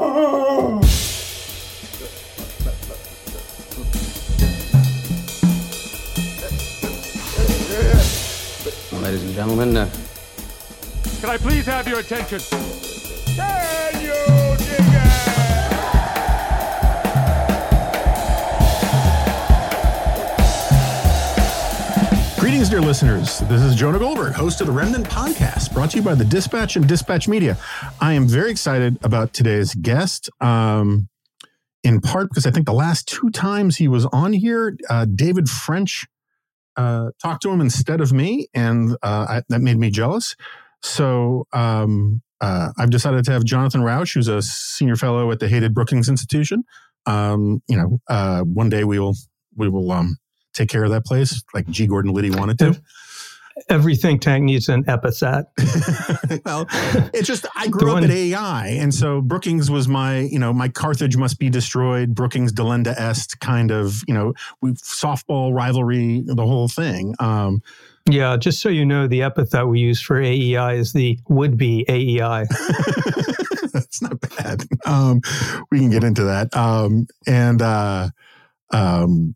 Ladies and gentlemen, uh, can I please have your attention? Can Greetings, dear listeners. This is Jonah Goldberg, host of the Remnant Podcast, brought to you by the Dispatch and Dispatch Media. I am very excited about today's guest, um, in part because I think the last two times he was on here, uh, David French uh, talked to him instead of me, and uh, I, that made me jealous. So um, uh, I've decided to have Jonathan Rauch, who's a senior fellow at the hated Brookings Institution. Um, you know, uh, one day we will we will um, take care of that place, like G. Gordon Liddy wanted to. Every think tank needs an epithet. well, it's just I grew up at AEI, and so Brookings was my, you know, my Carthage must be destroyed. Brookings delenda est kind of, you know, we softball rivalry, the whole thing. Um, yeah, just so you know, the epithet we use for AEI is the would be AEI. That's not bad. Um, we can get into that. Um, and uh, um,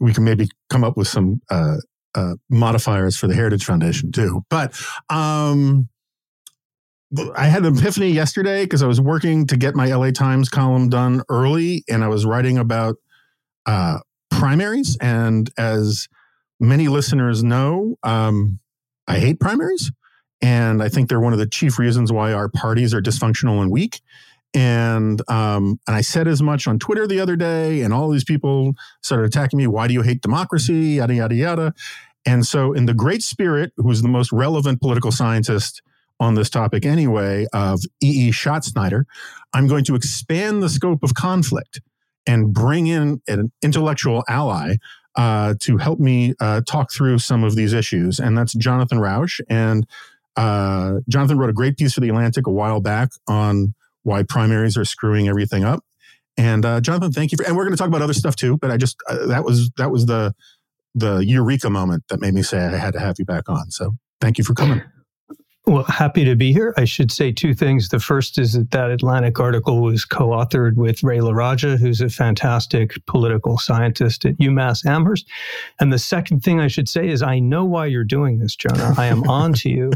we can maybe come up with some uh, uh, modifiers for the Heritage Foundation too. But um, I had an epiphany yesterday because I was working to get my LA Times column done early and I was writing about uh, primaries. And as many listeners know, um, I hate primaries. And I think they're one of the chief reasons why our parties are dysfunctional and weak. And um, and I said as much on Twitter the other day, and all these people started attacking me. Why do you hate democracy? Yada yada yada. And so, in the great spirit, who's the most relevant political scientist on this topic anyway, of E. E. Schattschneider, I'm going to expand the scope of conflict and bring in an intellectual ally uh, to help me uh, talk through some of these issues. And that's Jonathan Rauch. And uh, Jonathan wrote a great piece for The Atlantic a while back on why primaries are screwing everything up. And uh, Jonathan, thank you for, and we're going to talk about other stuff too. But I just uh, that was that was the the eureka moment that made me say I had to have you back on. So thank you for coming. Well, happy to be here. I should say two things. The first is that that Atlantic article was co-authored with Ray La Raja, who's a fantastic political scientist at UMass Amherst. And the second thing I should say is I know why you're doing this, Jonah. I am on to you,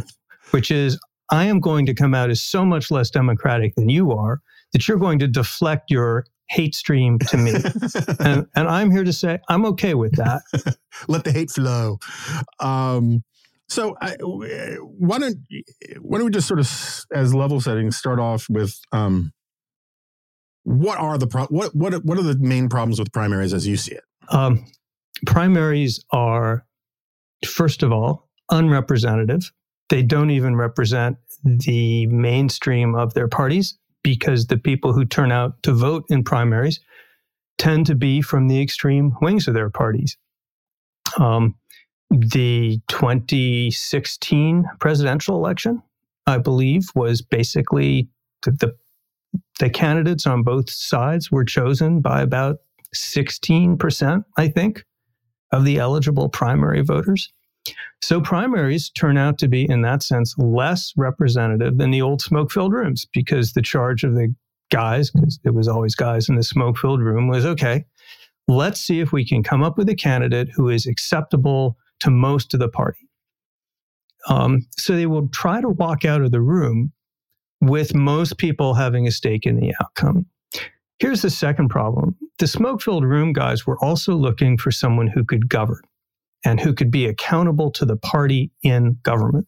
which is I am going to come out as so much less democratic than you are that you're going to deflect your hate stream to me. and, and, I'm here to say I'm okay with that. Let the hate flow. Um, so I, why don't why don't we just sort of as level setting start off with um, what are the pro- what what what are the main problems with primaries as you see it? Um, primaries are first of all unrepresentative. They don't even represent the mainstream of their parties because the people who turn out to vote in primaries tend to be from the extreme wings of their parties. Um, the 2016 presidential election, I believe, was basically the the candidates on both sides were chosen by about 16%, I think, of the eligible primary voters. So primaries turn out to be, in that sense, less representative than the old smoke filled rooms because the charge of the guys, because it was always guys in the smoke filled room, was okay, let's see if we can come up with a candidate who is acceptable to most of the party. Um, so they will try to walk out of the room with most people having a stake in the outcome. Here's the second problem the smoke filled room guys were also looking for someone who could govern and who could be accountable to the party in government.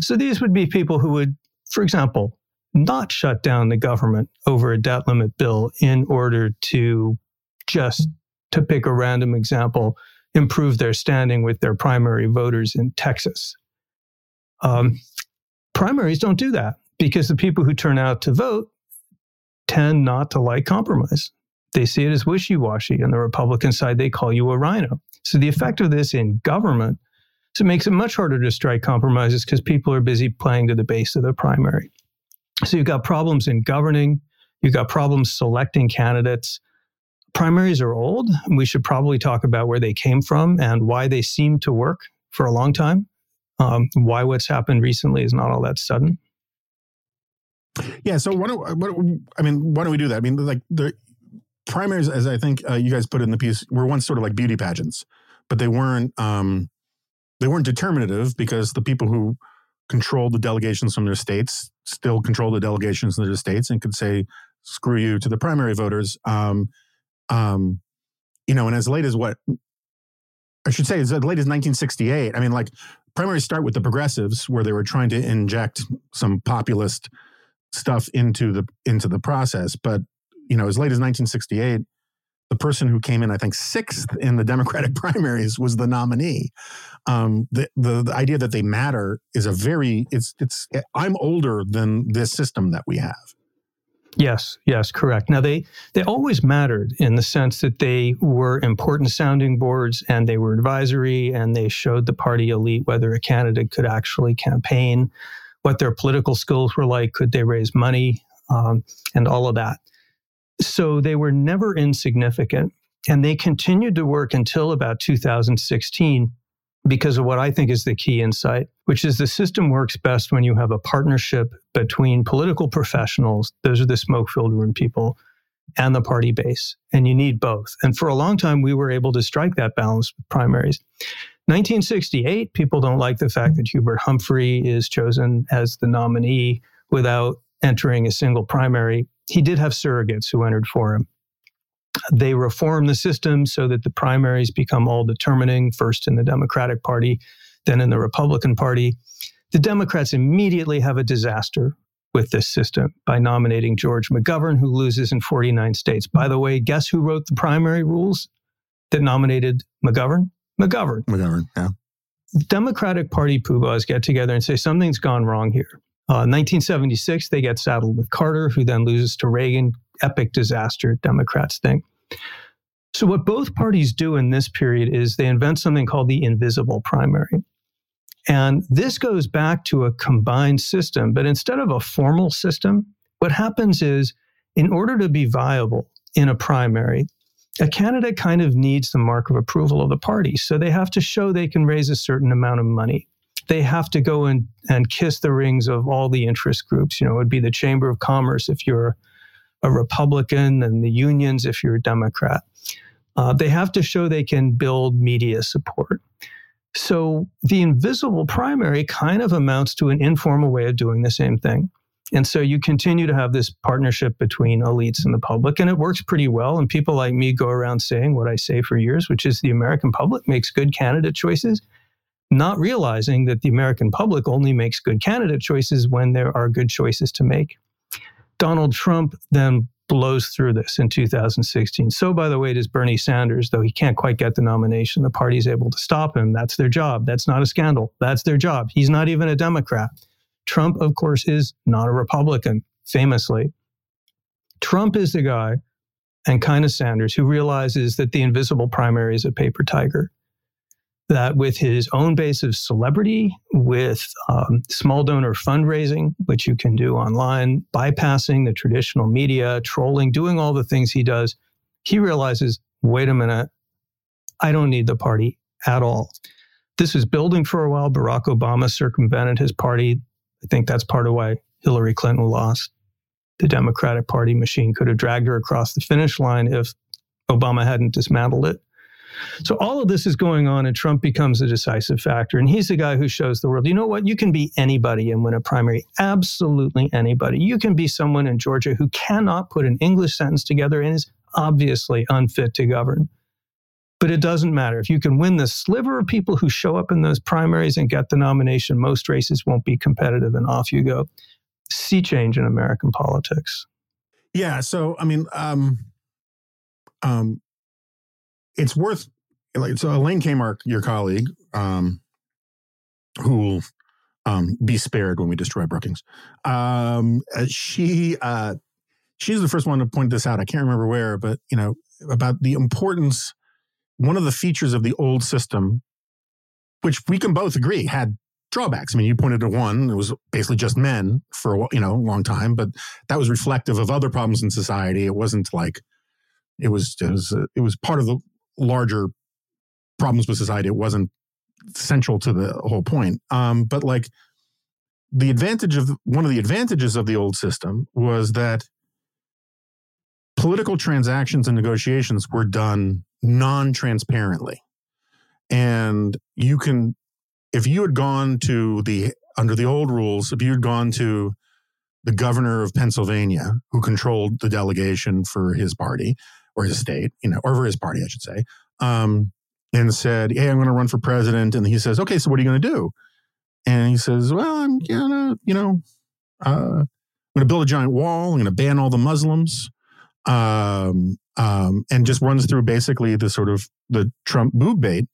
So these would be people who would, for example, not shut down the government over a debt limit bill in order to just, to pick a random example, improve their standing with their primary voters in Texas. Um, primaries don't do that because the people who turn out to vote tend not to like compromise. They see it as wishy washy. On the Republican side, they call you a RINO. So the effect of this in government so it makes it much harder to strike compromises because people are busy playing to the base of the primary. So you've got problems in governing, you've got problems selecting candidates. Primaries are old. We should probably talk about where they came from and why they seem to work for a long time. Um, why what's happened recently is not all that sudden. Yeah. So why don't, what, I mean, why don't we do that? I mean, like the primaries, as I think uh, you guys put in the piece, were once sort of like beauty pageants, but they weren't. Um, they weren't determinative because the people who controlled the delegations from their states still control the delegations in their states and could say screw you to the primary voters. Um, um, you know, and as late as what I should say, as late as 1968. I mean, like primaries start with the progressives, where they were trying to inject some populist stuff into the into the process. But you know, as late as 1968, the person who came in, I think, sixth in the Democratic primaries was the nominee. Um, the, the, the idea that they matter is a very it's it's I'm older than this system that we have. Yes, yes, correct. Now they they always mattered in the sense that they were important sounding boards and they were advisory and they showed the party elite whether a candidate could actually campaign, what their political skills were like, could they raise money, um, and all of that. So they were never insignificant. And they continued to work until about 2016 because of what I think is the key insight, which is the system works best when you have a partnership between political professionals, those are the smoke filled room people, and the party base. And you need both. And for a long time, we were able to strike that balance with primaries. 1968, people don't like the fact that Hubert Humphrey is chosen as the nominee without entering a single primary he did have surrogates who entered for him. They reform the system so that the primaries become all determining, first in the Democratic Party, then in the Republican Party. The Democrats immediately have a disaster with this system by nominating George McGovern, who loses in 49 states. By the way, guess who wrote the primary rules that nominated McGovern? McGovern. McGovern, yeah. Democratic Party poobahs get together and say something's gone wrong here. Uh, 1976, they get saddled with Carter, who then loses to Reagan. Epic disaster, Democrats think. So, what both parties do in this period is they invent something called the invisible primary. And this goes back to a combined system, but instead of a formal system, what happens is in order to be viable in a primary, a candidate kind of needs the mark of approval of the party. So they have to show they can raise a certain amount of money they have to go and, and kiss the rings of all the interest groups. You know, it would be the Chamber of Commerce if you're a Republican and the unions if you're a Democrat. Uh, they have to show they can build media support. So the invisible primary kind of amounts to an informal way of doing the same thing. And so you continue to have this partnership between elites and the public, and it works pretty well. And people like me go around saying what I say for years, which is the American public makes good candidate choices not realizing that the American public only makes good candidate choices when there are good choices to make. Donald Trump then blows through this in 2016. So, by the way, does Bernie Sanders, though he can't quite get the nomination. The party's able to stop him. That's their job. That's not a scandal. That's their job. He's not even a Democrat. Trump, of course, is not a Republican, famously. Trump is the guy, and kind of Sanders, who realizes that the invisible primary is a paper tiger that with his own base of celebrity, with um, small donor fundraising, which you can do online, bypassing the traditional media, trolling, doing all the things he does, he realizes wait a minute, I don't need the party at all. This was building for a while. Barack Obama circumvented his party. I think that's part of why Hillary Clinton lost. The Democratic Party machine could have dragged her across the finish line if Obama hadn't dismantled it. So all of this is going on, and Trump becomes a decisive factor. And he's the guy who shows the world, you know what? You can be anybody and win a primary. Absolutely anybody. You can be someone in Georgia who cannot put an English sentence together and is obviously unfit to govern. But it doesn't matter. If you can win the sliver of people who show up in those primaries and get the nomination, most races won't be competitive, and off you go. Sea change in American politics. Yeah. So, I mean, um, um, it's worth like so Elaine Kamarck, your colleague, um, who Um, be spared when we destroy Brookings. Um, uh, she uh, she's the first one to point this out. I can't remember where, but you know about the importance. One of the features of the old system, which we can both agree had drawbacks. I mean, you pointed to one; it was basically just men for you know a long time, but that was reflective of other problems in society. It wasn't like it was it was uh, it was part of the larger problems with society. It wasn't central to the whole point. Um, but like the advantage of one of the advantages of the old system was that political transactions and negotiations were done non-transparently and you can if you had gone to the under the old rules if you had gone to the governor of pennsylvania who controlled the delegation for his party or his state you know or for his party i should say um, and said hey i'm going to run for president. And he says okay so what are you going to do? And he says well i'm gonna you know uh, i'm going to build a giant wall. I'm going to ban all the muslims. Um, um, and just runs through basically the sort of the Trump boob bait,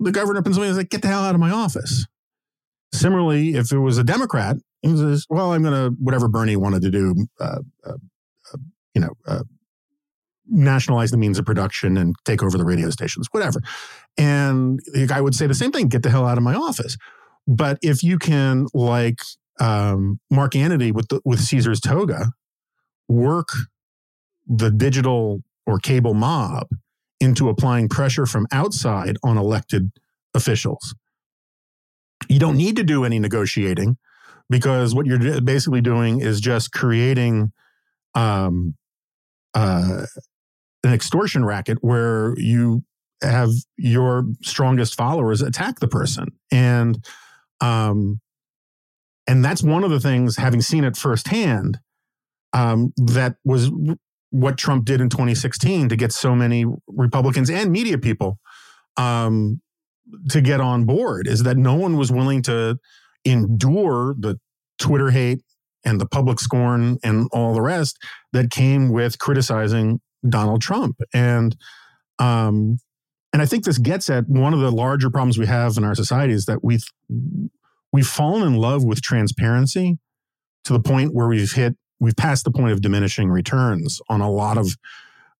the governor of Pennsylvania is like, get the hell out of my office. Similarly, if it was a Democrat, he says, well, I'm going to, whatever Bernie wanted to do, uh, uh, uh, you know, uh, nationalize the means of production and take over the radio stations, whatever. And the guy would say the same thing, get the hell out of my office. But if you can, like um, Mark Antony with the, with Caesar's toga, work the digital or cable mob into applying pressure from outside on elected officials. You don't need to do any negotiating because what you're basically doing is just creating um, uh, an extortion racket where you have your strongest followers attack the person. And um, and that's one of the things having seen it firsthand um, that was what Trump did in 2016 to get so many Republicans and media people um, to get on board is that no one was willing to endure the Twitter hate and the public scorn and all the rest that came with criticizing Donald Trump. And um, and I think this gets at one of the larger problems we have in our society is that we've we've fallen in love with transparency to the point where we've hit we've passed the point of diminishing returns on a lot of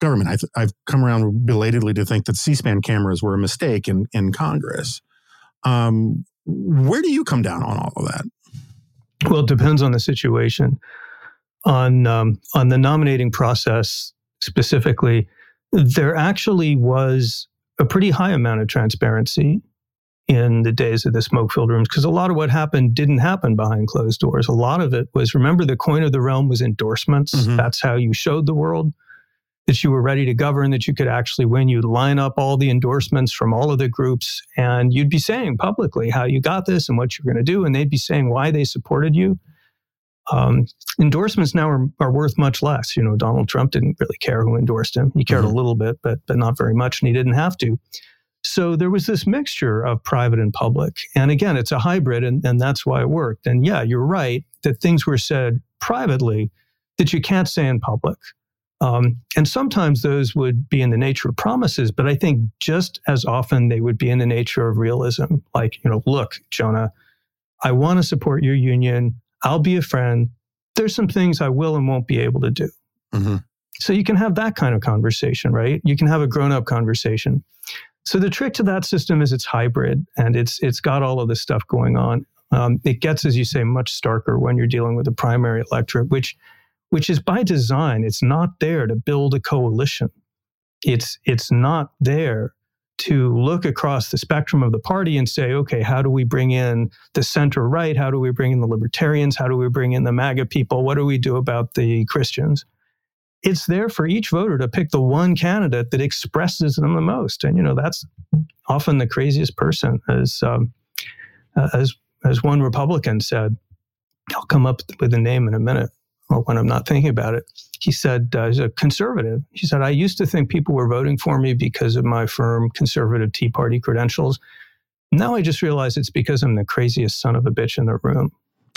government. I've, I've come around belatedly to think that C-SPAN cameras were a mistake in in Congress. Um, where do you come down on all of that? Well, it depends on the situation. On um, on the nominating process specifically, there actually was a pretty high amount of transparency in the days of the smoke filled rooms because a lot of what happened didn't happen behind closed doors. A lot of it was remember, the coin of the realm was endorsements. Mm-hmm. That's how you showed the world that you were ready to govern, that you could actually win. You'd line up all the endorsements from all of the groups and you'd be saying publicly how you got this and what you're going to do. And they'd be saying why they supported you. Um, endorsements now are, are, worth much less. You know, Donald Trump didn't really care who endorsed him. He cared mm-hmm. a little bit, but but not very much, and he didn't have to. So there was this mixture of private and public. And again, it's a hybrid, and, and that's why it worked. And yeah, you're right that things were said privately that you can't say in public. Um, and sometimes those would be in the nature of promises, but I think just as often they would be in the nature of realism. Like, you know, look, Jonah, I want to support your union. I'll be a friend. There's some things I will and won't be able to do. Mm-hmm. So you can have that kind of conversation, right? You can have a grown up conversation. So the trick to that system is it's hybrid and it's it's got all of this stuff going on. Um, it gets, as you say, much starker when you're dealing with a primary electorate, which which is by design. It's not there to build a coalition. It's it's not there to look across the spectrum of the party and say, okay, how do we bring in the center right? How do we bring in the libertarians? How do we bring in the MAGA people? What do we do about the Christians? it's there for each voter to pick the one candidate that expresses them the most. And, you know, that's often the craziest person, as, um, uh, as, as one Republican said. I'll come up with a name in a minute or when I'm not thinking about it. He said, uh, he's a conservative. He said, I used to think people were voting for me because of my firm conservative Tea Party credentials. Now I just realize it's because I'm the craziest son of a bitch in the room.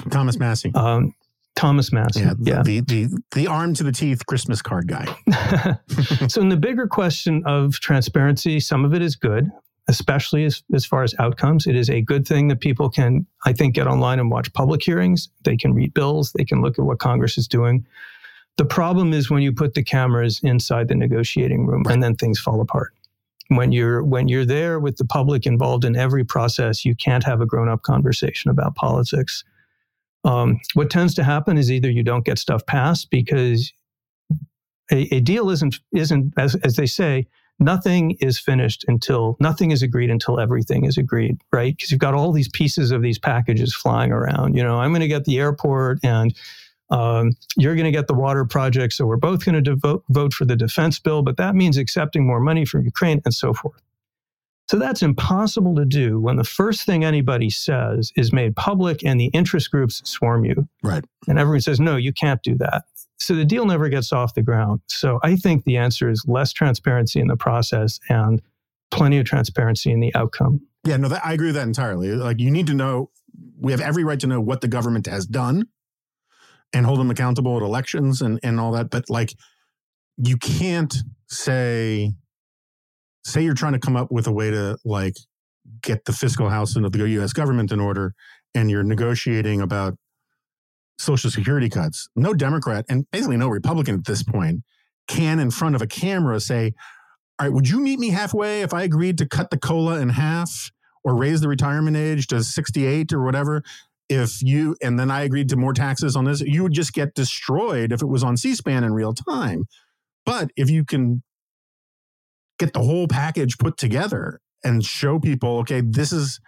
Thomas Massie. Um, Thomas Massie. Yeah, yeah. The, the, the arm to the teeth Christmas card guy. so, in the bigger question of transparency, some of it is good. Especially as, as far as outcomes. It is a good thing that people can, I think, get online and watch public hearings. They can read bills. They can look at what Congress is doing. The problem is when you put the cameras inside the negotiating room and then things fall apart. When you're when you're there with the public involved in every process, you can't have a grown up conversation about politics. Um, what tends to happen is either you don't get stuff passed because a, a deal isn't isn't as, as they say nothing is finished until nothing is agreed until everything is agreed right because you've got all these pieces of these packages flying around you know i'm going to get the airport and um, you're going to get the water project so we're both going to vote for the defense bill but that means accepting more money from ukraine and so forth so that's impossible to do when the first thing anybody says is made public and the interest groups swarm you. Right. And everyone says, no, you can't do that. So the deal never gets off the ground. So I think the answer is less transparency in the process and plenty of transparency in the outcome. Yeah, no, that, I agree with that entirely. Like, you need to know, we have every right to know what the government has done and hold them accountable at elections and, and all that. But, like, you can't say, say you're trying to come up with a way to, like, get the fiscal house of the US government in order and you're negotiating about Social Security cuts. No Democrat and basically no Republican at this point can, in front of a camera, say, All right, would you meet me halfway if I agreed to cut the COLA in half or raise the retirement age to 68 or whatever? If you, and then I agreed to more taxes on this, you would just get destroyed if it was on C SPAN in real time. But if you can get the whole package put together and show people, okay, this is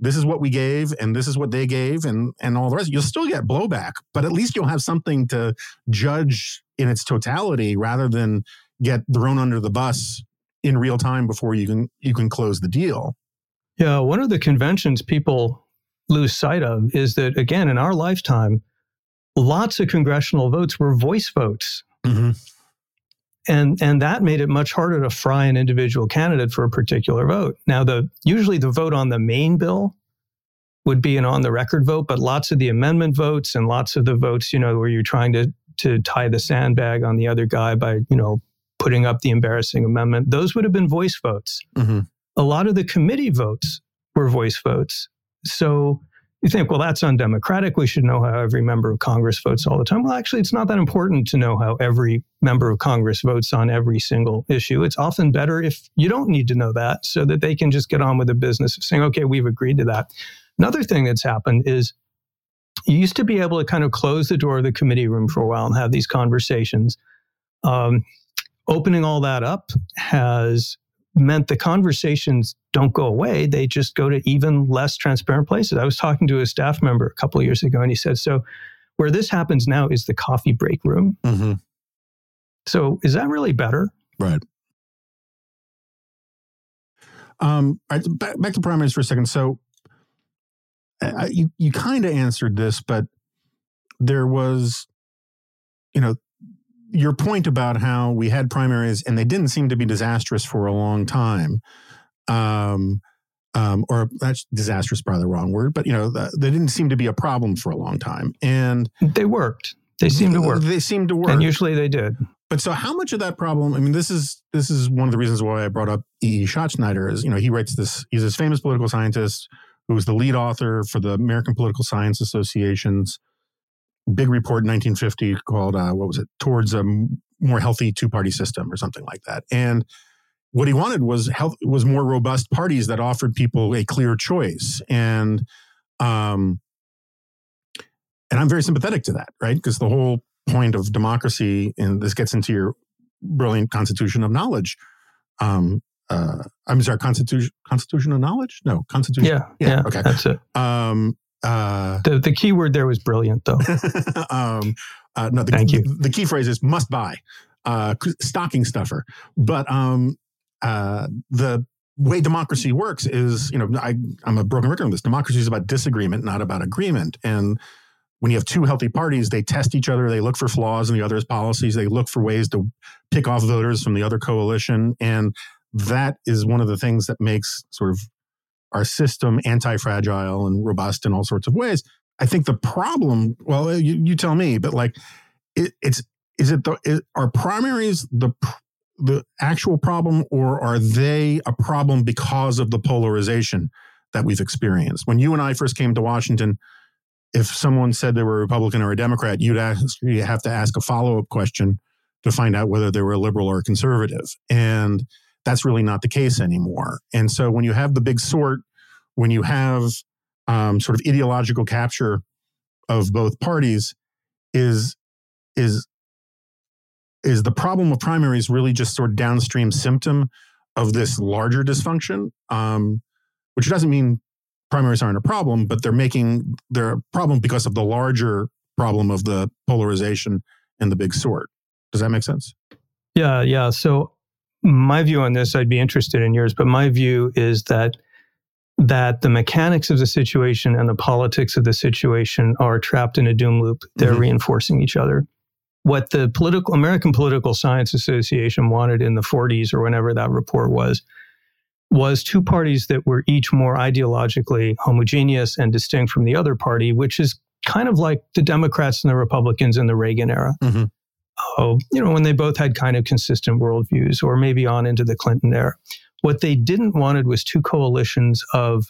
this is what we gave and this is what they gave and and all the rest. You'll still get blowback but at least you'll have something to judge in its totality rather than get thrown under the bus in real time before you can you can close the deal. Yeah one of the conventions people lose sight of is that again in our lifetime lots of congressional votes were voice votes. Mm-hmm and and that made it much harder to fry an individual candidate for a particular vote. Now, the usually the vote on the main bill would be an on the record vote, but lots of the amendment votes and lots of the votes, you know, where you're trying to to tie the sandbag on the other guy by you know putting up the embarrassing amendment, those would have been voice votes. Mm-hmm. A lot of the committee votes were voice votes. So you think, well, that's undemocratic. We should know how every member of Congress votes all the time. Well, actually, it's not that important to know how every member of Congress votes on every single issue. It's often better if you don't need to know that so that they can just get on with the business of saying, okay, we've agreed to that. Another thing that's happened is you used to be able to kind of close the door of the committee room for a while and have these conversations. Um, opening all that up has meant the conversations don't go away. They just go to even less transparent places. I was talking to a staff member a couple of years ago, and he said, So, where this happens now is the coffee break room. Mm-hmm. So, is that really better? Right. Um, right, back, back to primaries for a second. So, uh, you you kind of answered this, but there was, you know, your point about how we had primaries and they didn't seem to be disastrous for a long time. Um, um, or that's disastrous, probably the wrong word, but you know, they didn't seem to be a problem for a long time. And they worked. They seemed to work. They seemed to work. And usually they did. But so how much of that problem, I mean, this is this is one of the reasons why I brought up E. E. Schattschneider is, you know, he writes this, he's this famous political scientist who was the lead author for the American Political Science Association's big report in 1950 called uh, what was it? Towards a more healthy two party system or something like that. And what he wanted was health was more robust parties that offered people a clear choice. And um and i'm very sympathetic to that right? Because the whole point of democracy and this gets into your brilliant constitution of knowledge um uh i'm sorry constitution constitution of knowledge? No constitution. Yeah yeah, yeah okay. that's it. Um uh, the the key word there was brilliant, though. um, uh, no, the, Thank you. The, the, key phrase is must buy, uh, stocking stuffer. But um, uh, the way democracy works is, you know, I, I'm a broken record on this. Democracy is about disagreement, not about agreement. And when you have two healthy parties, they test each other. They look for flaws in the other's policies. They look for ways to pick off voters from the other coalition. And that is one of the things that makes sort of our system anti-fragile and robust in all sorts of ways. I think the problem, well, you, you tell me, but like it, it's is it the is, are primaries the the actual problem, or are they a problem because of the polarization that we've experienced? When you and I first came to Washington, if someone said they were a Republican or a Democrat, you'd ask, you have to ask a follow up question to find out whether they were a liberal or a conservative. And that's really not the case anymore. And so when you have the big sort, when you have um, sort of ideological capture of both parties, is is is the problem of primaries really just sort of downstream symptom of this larger dysfunction? Um, which doesn't mean primaries aren't a problem, but they're making they're a problem because of the larger problem of the polarization and the big sort. Does that make sense? Yeah, yeah. So my view on this, I'd be interested in yours, but my view is that that the mechanics of the situation and the politics of the situation are trapped in a doom loop. They're mm-hmm. reinforcing each other. What the political American Political Science Association wanted in the 40s or whenever that report was was two parties that were each more ideologically homogeneous and distinct from the other party, which is kind of like the Democrats and the Republicans in the Reagan era. Mm-hmm. Oh, you know, when they both had kind of consistent worldviews, or maybe on into the Clinton era. What they didn't wanted was two coalitions of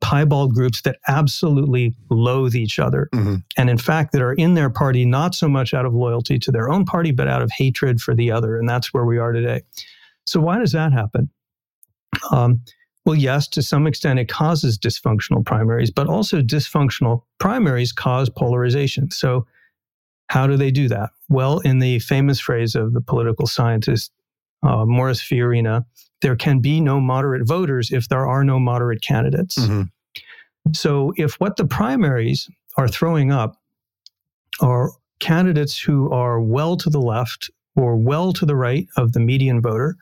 piebald groups that absolutely loathe each other. Mm-hmm. And in fact, that are in their party not so much out of loyalty to their own party, but out of hatred for the other. And that's where we are today. So, why does that happen? Um, well, yes, to some extent it causes dysfunctional primaries, but also dysfunctional primaries cause polarization. So, how do they do that? Well, in the famous phrase of the political scientist uh, Morris Fiorina, there can be no moderate voters if there are no moderate candidates. Mm-hmm. So, if what the primaries are throwing up are candidates who are well to the left or well to the right of the median voter,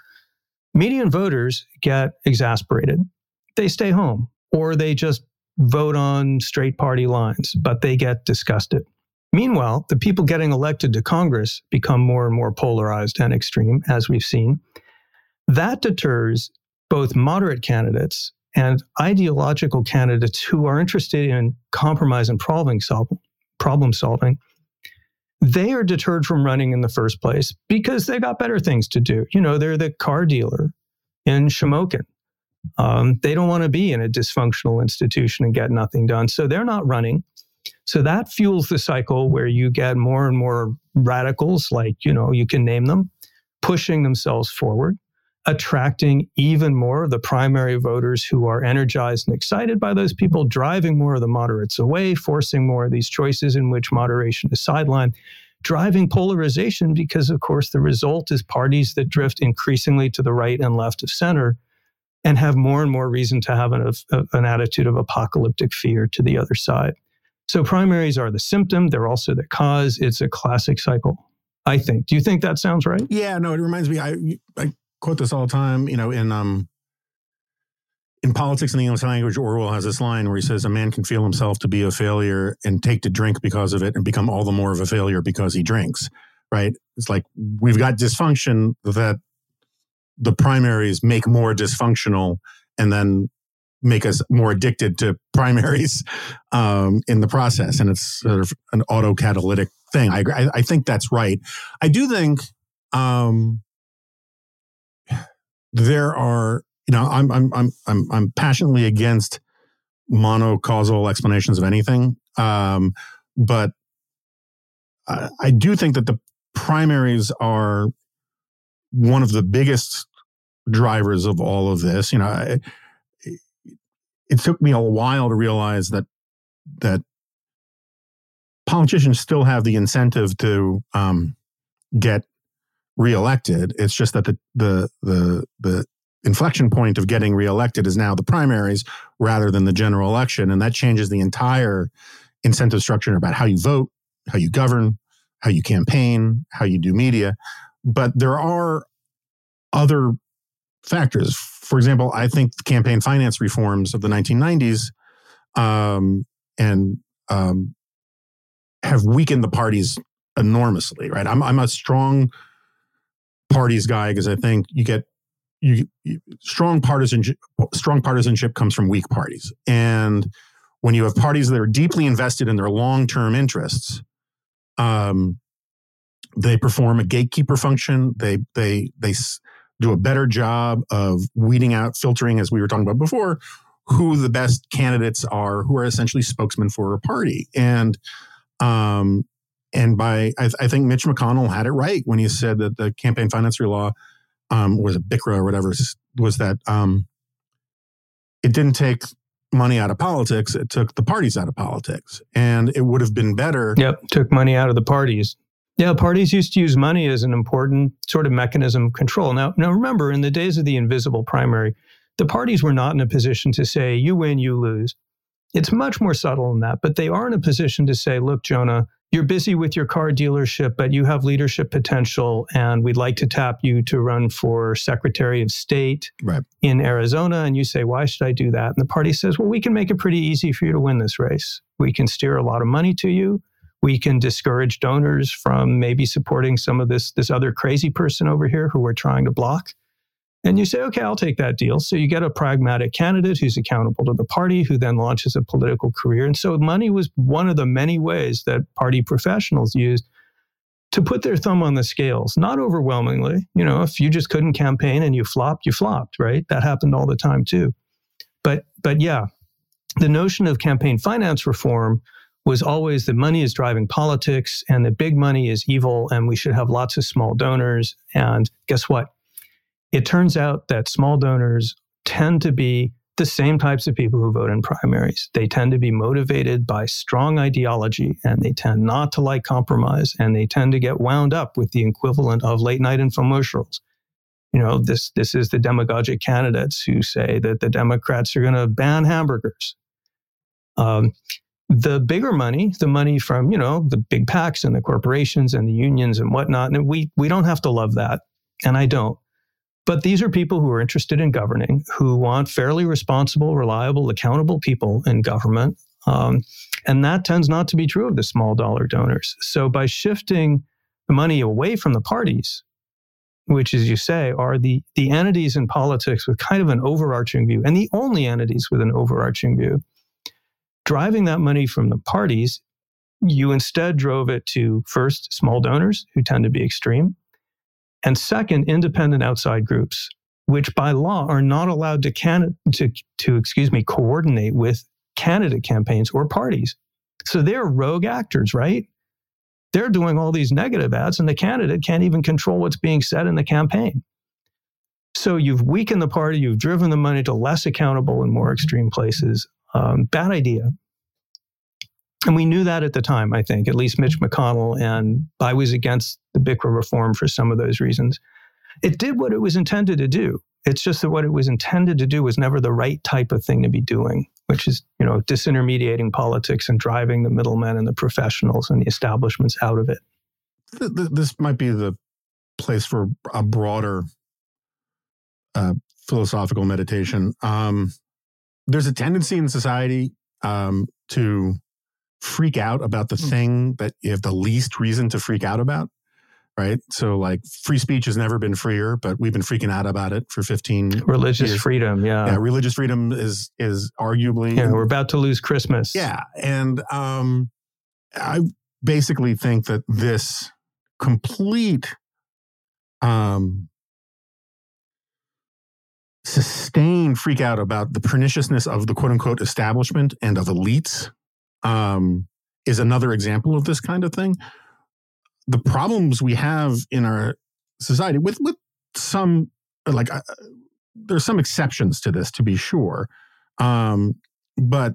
median voters get exasperated. They stay home or they just vote on straight party lines, but they get disgusted. Meanwhile, the people getting elected to Congress become more and more polarized and extreme, as we've seen. That deters both moderate candidates and ideological candidates who are interested in compromise and problem solving, problem solving they are deterred from running in the first place because they got better things to do. You know, they're the car dealer in Shamokin. Um, they don't want to be in a dysfunctional institution and get nothing done. So they're not running. So that fuels the cycle where you get more and more radicals, like, you know, you can name them, pushing themselves forward, attracting even more of the primary voters who are energized and excited by those people, driving more of the moderates away, forcing more of these choices in which moderation is sidelined, driving polarization because, of course, the result is parties that drift increasingly to the right and left of center and have more and more reason to have an, an attitude of apocalyptic fear to the other side. So primaries are the symptom, they're also the cause. It's a classic cycle. I think. Do you think that sounds right? Yeah, no, it reminds me. I I quote this all the time. You know, in um in politics in the English language, Orwell has this line where he says, "A man can feel himself to be a failure and take to drink because of it, and become all the more of a failure because he drinks." Right? It's like we've got dysfunction that the primaries make more dysfunctional, and then make us more addicted to primaries um, in the process, and it's sort of an auto catalytic thing. I, I, I think that's right. I do think um, there are, you know, I'm I'm I'm I'm I'm passionately against monocausal explanations of anything, um, but I, I do think that the primaries are one of the biggest drivers of all of this. You know, I, it took me a while to realize that that politicians still have the incentive to um, get reelected. It's just that the the the the inflection point of getting reelected is now the primaries rather than the general election, and that changes the entire incentive structure about how you vote, how you govern, how you campaign, how you do media. But there are other factors. For example, I think campaign finance reforms of the 1990s um, and um, have weakened the parties enormously. Right, I'm I'm a strong parties guy because I think you get you, you, strong partisanship. Strong partisanship comes from weak parties, and when you have parties that are deeply invested in their long term interests, um, they perform a gatekeeper function. They they they do a better job of weeding out, filtering, as we were talking about before, who the best candidates are, who are essentially spokesmen for a party. And um, and by I, I think Mitch McConnell had it right when he said that the campaign finance law um, was a BCRA or whatever was that um, it didn't take money out of politics; it took the parties out of politics, and it would have been better. Yep, took money out of the parties. Yeah, parties used to use money as an important sort of mechanism of control. Now, now remember, in the days of the invisible primary, the parties were not in a position to say, you win, you lose. It's much more subtle than that, but they are in a position to say, look, Jonah, you're busy with your car dealership, but you have leadership potential, and we'd like to tap you to run for Secretary of State right. in Arizona. And you say, why should I do that? And the party says, well, we can make it pretty easy for you to win this race. We can steer a lot of money to you we can discourage donors from maybe supporting some of this this other crazy person over here who we're trying to block. And you say okay i'll take that deal. So you get a pragmatic candidate who's accountable to the party who then launches a political career. And so money was one of the many ways that party professionals used to put their thumb on the scales. Not overwhelmingly. You know if you just couldn't campaign and you flopped you flopped right? That happened all the time too. But but yeah the notion of campaign finance reform was always that money is driving politics and that big money is evil and we should have lots of small donors. And guess what? It turns out that small donors tend to be the same types of people who vote in primaries. They tend to be motivated by strong ideology and they tend not to like compromise and they tend to get wound up with the equivalent of late night infomercials. You know, this, this is the demagogic candidates who say that the Democrats are going to ban hamburgers. Um, the bigger money, the money from, you know, the big packs and the corporations and the unions and whatnot. And we, we don't have to love that. And I don't. But these are people who are interested in governing, who want fairly responsible, reliable, accountable people in government. Um, and that tends not to be true of the small dollar donors. So by shifting the money away from the parties, which, as you say, are the, the entities in politics with kind of an overarching view, and the only entities with an overarching view, driving that money from the parties, you instead drove it to first small donors who tend to be extreme, and second independent outside groups, which by law are not allowed to can to to excuse me coordinate with candidate campaigns or parties. So they're rogue actors, right? They're doing all these negative ads, and the candidate can't even control what's being said in the campaign. So you've weakened the party, you've driven the money to less accountable and more extreme places. Um, bad idea. And we knew that at the time, I think, at least Mitch McConnell. And I was against the BCRA reform for some of those reasons. It did what it was intended to do. It's just that what it was intended to do was never the right type of thing to be doing, which is, you know, disintermediating politics and driving the middlemen and the professionals and the establishments out of it. This might be the place for a broader uh, philosophical meditation. Um, there's a tendency in society um, to freak out about the mm. thing that you have the least reason to freak out about right so like free speech has never been freer but we've been freaking out about it for 15 religious years. freedom yeah yeah religious freedom is is arguably yeah we're about to lose christmas yeah and um i basically think that this complete um sustained freak out about the perniciousness of the quote unquote establishment and of elites um, is another example of this kind of thing. The problems we have in our society, with with some like uh, there's some exceptions to this to be sure, um, but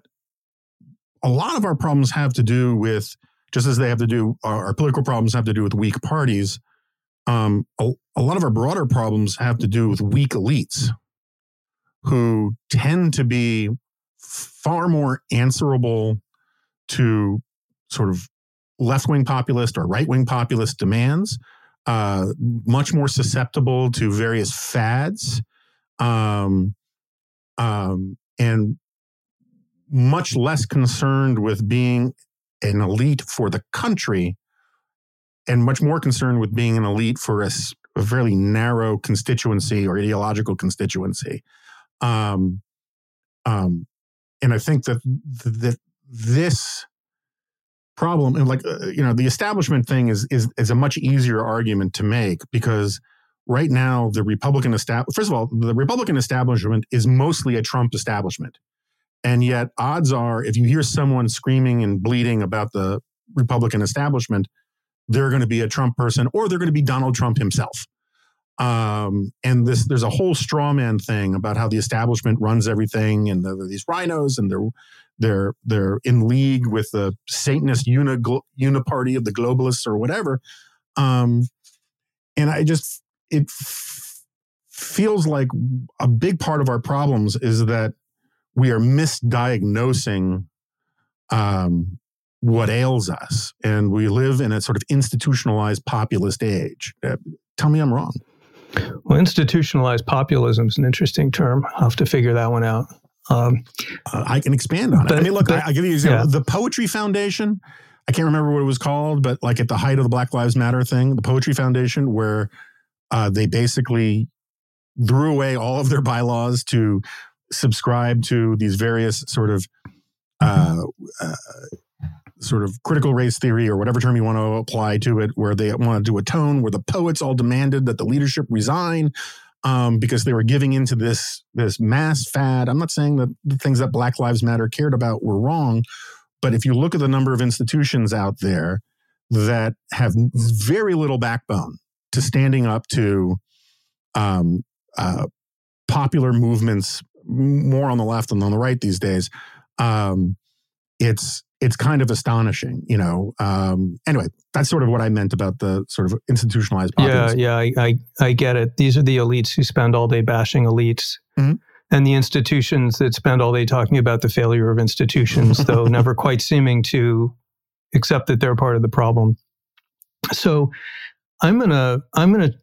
a lot of our problems have to do with just as they have to do our, our political problems have to do with weak parties. Um, a, a lot of our broader problems have to do with weak elites who tend to be far more answerable to sort of left wing populist or right wing populist demands, uh, much more susceptible to various fads, um, um, and much less concerned with being an elite for the country, and much more concerned with being an elite for a, a fairly narrow constituency or ideological constituency. Um, um, and I think that that this problem and like uh, you know the establishment thing is is is a much easier argument to make because right now the republican establishment first of all the republican establishment is mostly a trump establishment. And yet odds are if you hear someone screaming and bleeding about the republican establishment they're going to be a trump person or they're going to be donald trump himself um, and this there's a whole straw man thing about how the establishment runs everything and these rhinos, and they're they're they're in league with the Satanist uni, uniparty of the globalists or whatever. Um, and I just it f- feels like a big part of our problems is that we are misdiagnosing um, what ails us, and we live in a sort of institutionalized populist age. Uh, tell me I'm wrong. Well, institutionalized populism is an interesting term. I'll have to figure that one out. Um, uh, I can expand on it. I mean, look, but, I, will give you an example. Yeah. The Poetry Foundation, I can't remember what it was called, but like at the height of the Black Lives Matter thing, the Poetry Foundation, where uh, they basically threw away all of their bylaws to subscribe to these various sort of uh, uh, sort of critical race theory or whatever term you want to apply to it, where they want to do a tone where the poets all demanded that the leadership resign um, because they were giving into this this mass fad. I'm not saying that the things that Black Lives Matter cared about were wrong, but if you look at the number of institutions out there that have very little backbone to standing up to um, uh, popular movements, more on the left than on the right these days, um, it's it's kind of astonishing, you know. Um, anyway, that's sort of what I meant about the sort of institutionalized. Populism. Yeah, yeah, I, I, I get it. These are the elites who spend all day bashing elites, mm-hmm. and the institutions that spend all day talking about the failure of institutions, though never quite seeming to accept that they're part of the problem. So, I'm gonna I'm gonna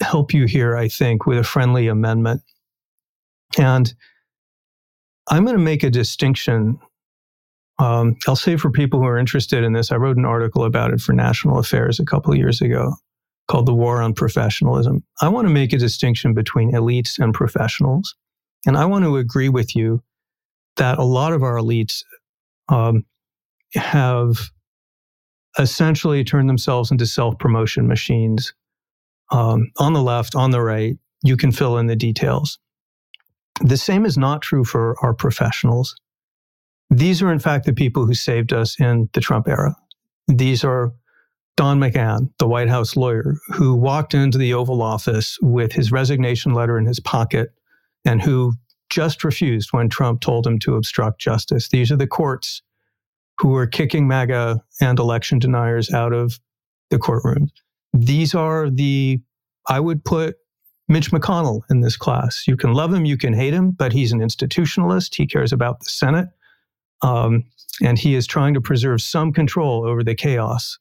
help you here. I think with a friendly amendment, and I'm going to make a distinction um, I'll say for people who are interested in this, I wrote an article about it for National Affairs a couple of years ago called The War on Professionalism. I want to make a distinction between elites and professionals. And I want to agree with you that a lot of our elites um, have essentially turned themselves into self promotion machines. Um, on the left, on the right, you can fill in the details. The same is not true for our professionals. These are, in fact, the people who saved us in the Trump era. These are Don McGahn, the White House lawyer, who walked into the Oval Office with his resignation letter in his pocket and who just refused when Trump told him to obstruct justice. These are the courts who are kicking MAGA and election deniers out of the courtroom. These are the, I would put Mitch McConnell in this class. You can love him, you can hate him, but he's an institutionalist. He cares about the Senate. Um, and he is trying to preserve some control over the chaos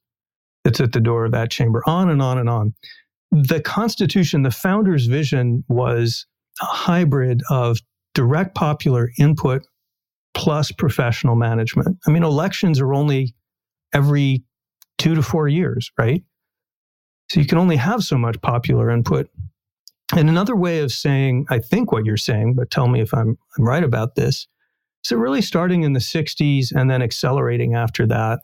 that's at the door of that chamber, on and on and on. The Constitution, the founders' vision was a hybrid of direct popular input plus professional management. I mean, elections are only every two to four years, right? So you can only have so much popular input. And another way of saying, I think what you're saying, but tell me if I'm, I'm right about this, so, really starting in the 60s and then accelerating after that,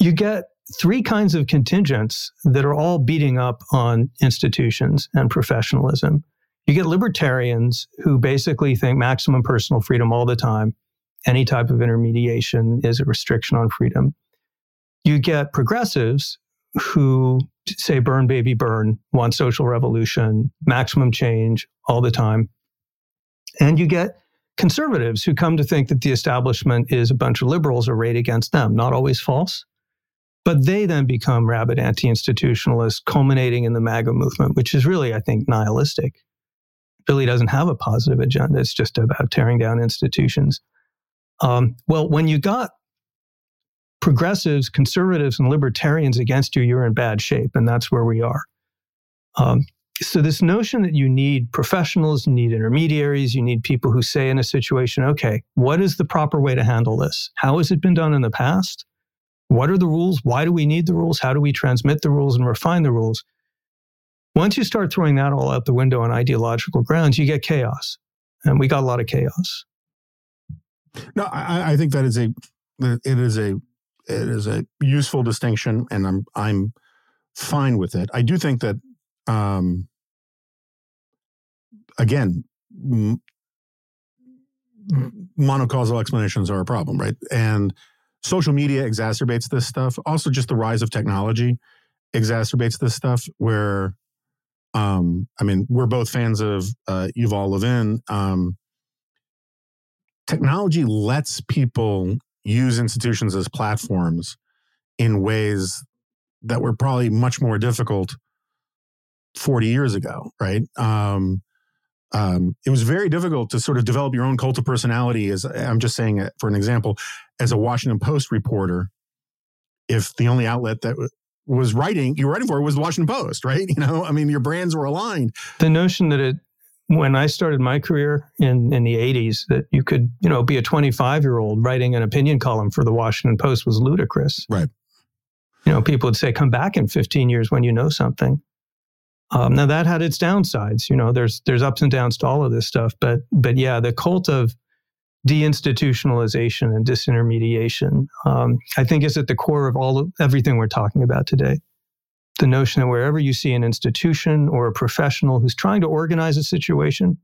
you get three kinds of contingents that are all beating up on institutions and professionalism. You get libertarians who basically think maximum personal freedom all the time. Any type of intermediation is a restriction on freedom. You get progressives who say burn, baby, burn, want social revolution, maximum change all the time. And you get conservatives who come to think that the establishment is a bunch of liberals arrayed against them. Not always false. But they then become rabid anti institutionalists, culminating in the MAGA movement, which is really, I think, nihilistic. It really doesn't have a positive agenda. It's just about tearing down institutions. Um, well, when you got progressives, conservatives, and libertarians against you, you're in bad shape. And that's where we are. Um, so this notion that you need professionals, you need intermediaries, you need people who say in a situation, okay, what is the proper way to handle this? How has it been done in the past? What are the rules? Why do we need the rules? How do we transmit the rules and refine the rules? Once you start throwing that all out the window on ideological grounds, you get chaos. And we got a lot of chaos. No, I, I think that is a it is a it is a useful distinction, and I'm I'm fine with it. I do think that, um, again, m- monocausal explanations are a problem, right? And social media exacerbates this stuff. Also, just the rise of technology exacerbates this stuff. Where, um, I mean, we're both fans of uh, Yuval Levin. Um, technology lets people use institutions as platforms in ways that were probably much more difficult 40 years ago, right? Um, um, it was very difficult to sort of develop your own cult of personality. As I'm just saying it for an example, as a Washington Post reporter, if the only outlet that was writing you were writing for was the Washington Post, right? You know, I mean, your brands were aligned. The notion that it when I started my career in, in the 80s that you could, you know, be a 25 year old writing an opinion column for the Washington Post was ludicrous. Right. You know, people would say, come back in 15 years when you know something. Um, now that had its downsides. You know, there's there's ups and downs to all of this stuff, but but yeah, the cult of deinstitutionalization and disintermediation, um, I think, is at the core of all of everything we're talking about today the notion that wherever you see an institution or a professional who's trying to organize a situation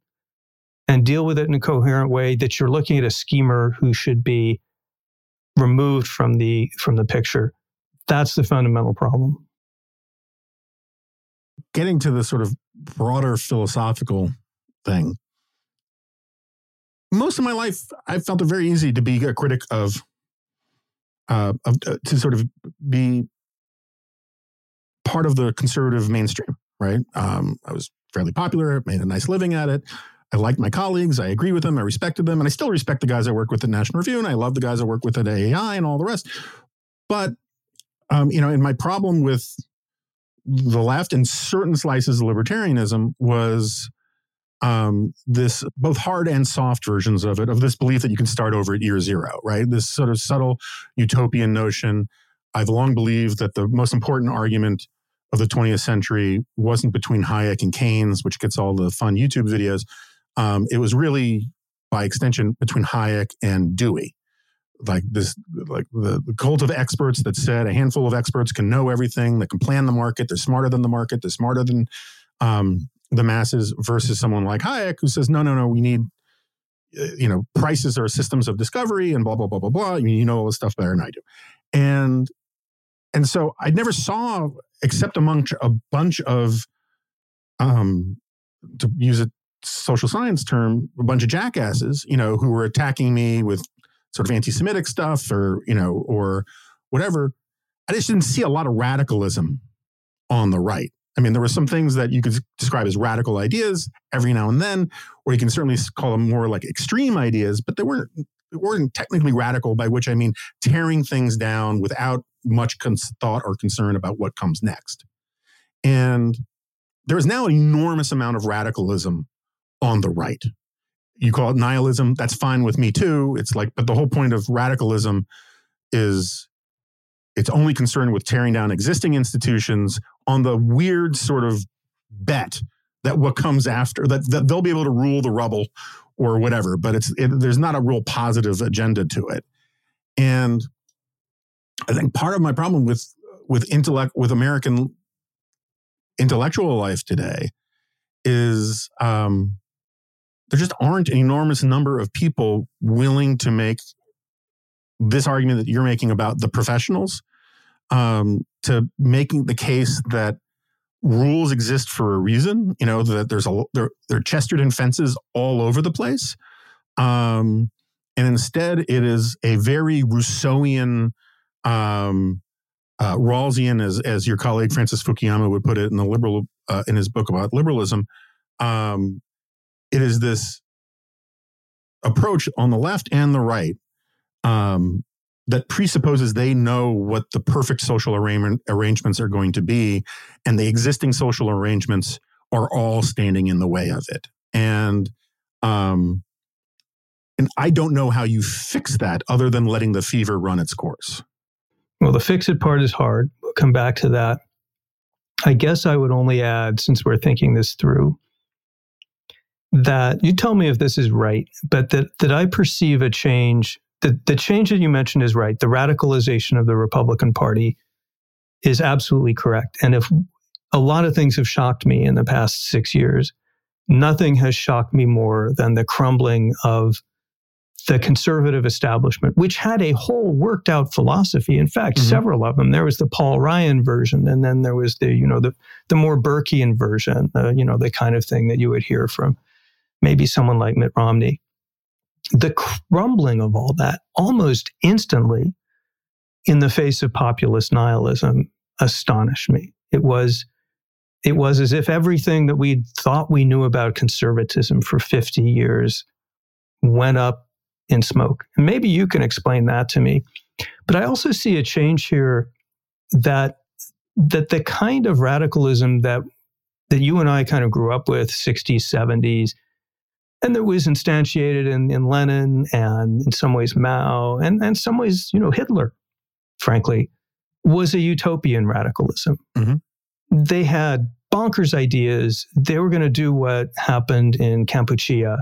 and deal with it in a coherent way, that you're looking at a schemer who should be removed from the from the picture. That's the fundamental problem. Getting to the sort of broader philosophical thing. Most of my life, I felt it very easy to be a critic of, uh, of uh, to sort of be part of the conservative mainstream, right? Um, I was fairly popular, made a nice living at it. I liked my colleagues. I agree with them. I respected them. And I still respect the guys I work with at National Review. And I love the guys I work with at AEI and all the rest. But, um, you know, and my problem with the left and certain slices of libertarianism was um, this both hard and soft versions of it, of this belief that you can start over at year zero, right? This sort of subtle utopian notion. I've long believed that the most important argument of the 20th century wasn't between Hayek and Keynes, which gets all the fun YouTube videos. Um, it was really, by extension, between Hayek and Dewey. Like this, like the, the cult of experts that said a handful of experts can know everything, that can plan the market, they're smarter than the market, they're smarter than um, the masses, versus someone like Hayek who says, no, no, no, we need, uh, you know, prices are systems of discovery and blah blah blah blah blah. You know all this stuff better than I do, and and so I never saw, except among a bunch of, um, to use a social science term, a bunch of jackasses, you know, who were attacking me with sort of anti-Semitic stuff or you know or whatever. I just didn't see a lot of radicalism on the right. I mean, there were some things that you could describe as radical ideas every now and then, or you can certainly call them more like extreme ideas, but they weren't they weren't technically radical, by which I mean tearing things down without much cons- thought or concern about what comes next. And there is now an enormous amount of radicalism on the right. You call it nihilism, that's fine with me too. It's like, but the whole point of radicalism is it's only concerned with tearing down existing institutions on the weird sort of bet that what comes after that, that they'll be able to rule the rubble or whatever but it's it, there's not a real positive agenda to it and I think part of my problem with with intellect with American intellectual life today is um, there just aren't an enormous number of people willing to make this argument that you're making about the professionals um, to making the case that rules exist for a reason you know that there's a there, are chesterton fences all over the place. Um, and instead it is a very rousseauian um, uh, Rawlsian, as as your colleague Francis Fukuyama would put it in the liberal uh, in his book about liberalism, um, it is this approach on the left and the right um, that presupposes they know what the perfect social arrangement, arrangements are going to be, and the existing social arrangements are all standing in the way of it. And um, and I don't know how you fix that other than letting the fever run its course. Well, the fix it part is hard. We'll come back to that. I guess I would only add, since we're thinking this through, that you tell me if this is right, but that, that I perceive a change the, the change that you mentioned is right. The radicalization of the Republican Party is absolutely correct. And if a lot of things have shocked me in the past six years, nothing has shocked me more than the crumbling of the conservative establishment, which had a whole worked out philosophy. In fact, mm-hmm. several of them. There was the Paul Ryan version, and then there was the, you know, the the more Burkean version, uh, you know, the kind of thing that you would hear from maybe someone like Mitt Romney. The crumbling of all that almost instantly in the face of populist nihilism astonished me. It was it was as if everything that we thought we knew about conservatism for 50 years went up in smoke. And maybe you can explain that to me. But I also see a change here that that the kind of radicalism that that you and I kind of grew up with 60s, 70s, and that was instantiated in, in Lenin and in some ways Mao and, and some ways, you know, Hitler, frankly, was a utopian radicalism. Mm-hmm they had bonkers ideas. They were going to do what happened in Kampuchea,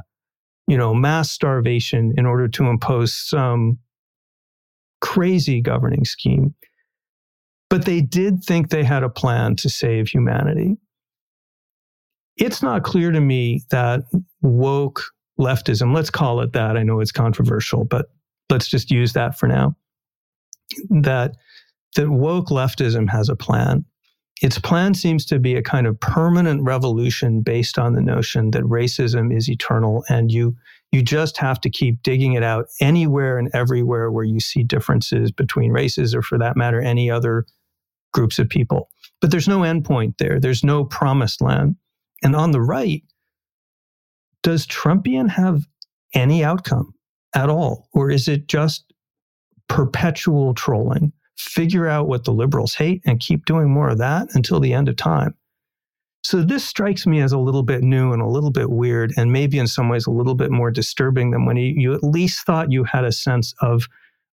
you know, mass starvation in order to impose some crazy governing scheme. But they did think they had a plan to save humanity. It's not clear to me that woke leftism, let's call it that. I know it's controversial, but let's just use that for now. That that woke leftism has a plan its plan seems to be a kind of permanent revolution based on the notion that racism is eternal and you you just have to keep digging it out anywhere and everywhere where you see differences between races or for that matter any other groups of people but there's no endpoint there there's no promised land and on the right does trumpian have any outcome at all or is it just perpetual trolling figure out what the liberals hate and keep doing more of that until the end of time. So this strikes me as a little bit new and a little bit weird, and maybe in some ways a little bit more disturbing than when you, at least thought you had a sense of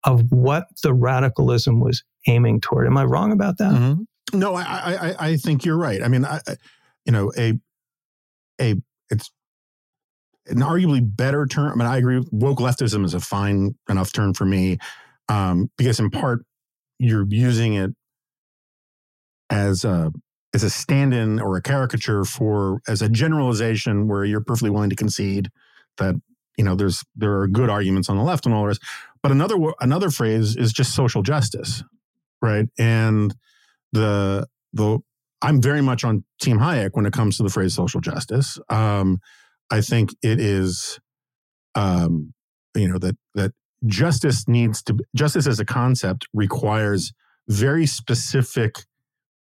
of what the radicalism was aiming toward. Am I wrong about that? Mm-hmm. No, I, I I think you're right. I mean, I, you know, a a it's an arguably better term. I mean, I agree. Woke leftism is a fine enough term for me um, because, in part, you're using it as a as a stand-in or a caricature for as a generalization where you're perfectly willing to concede that you know there's there are good arguments on the left and all rest but another another phrase is just social justice right and the the i'm very much on team hayek when it comes to the phrase social justice. Um i think it is um you know that that justice needs to justice as a concept requires very specific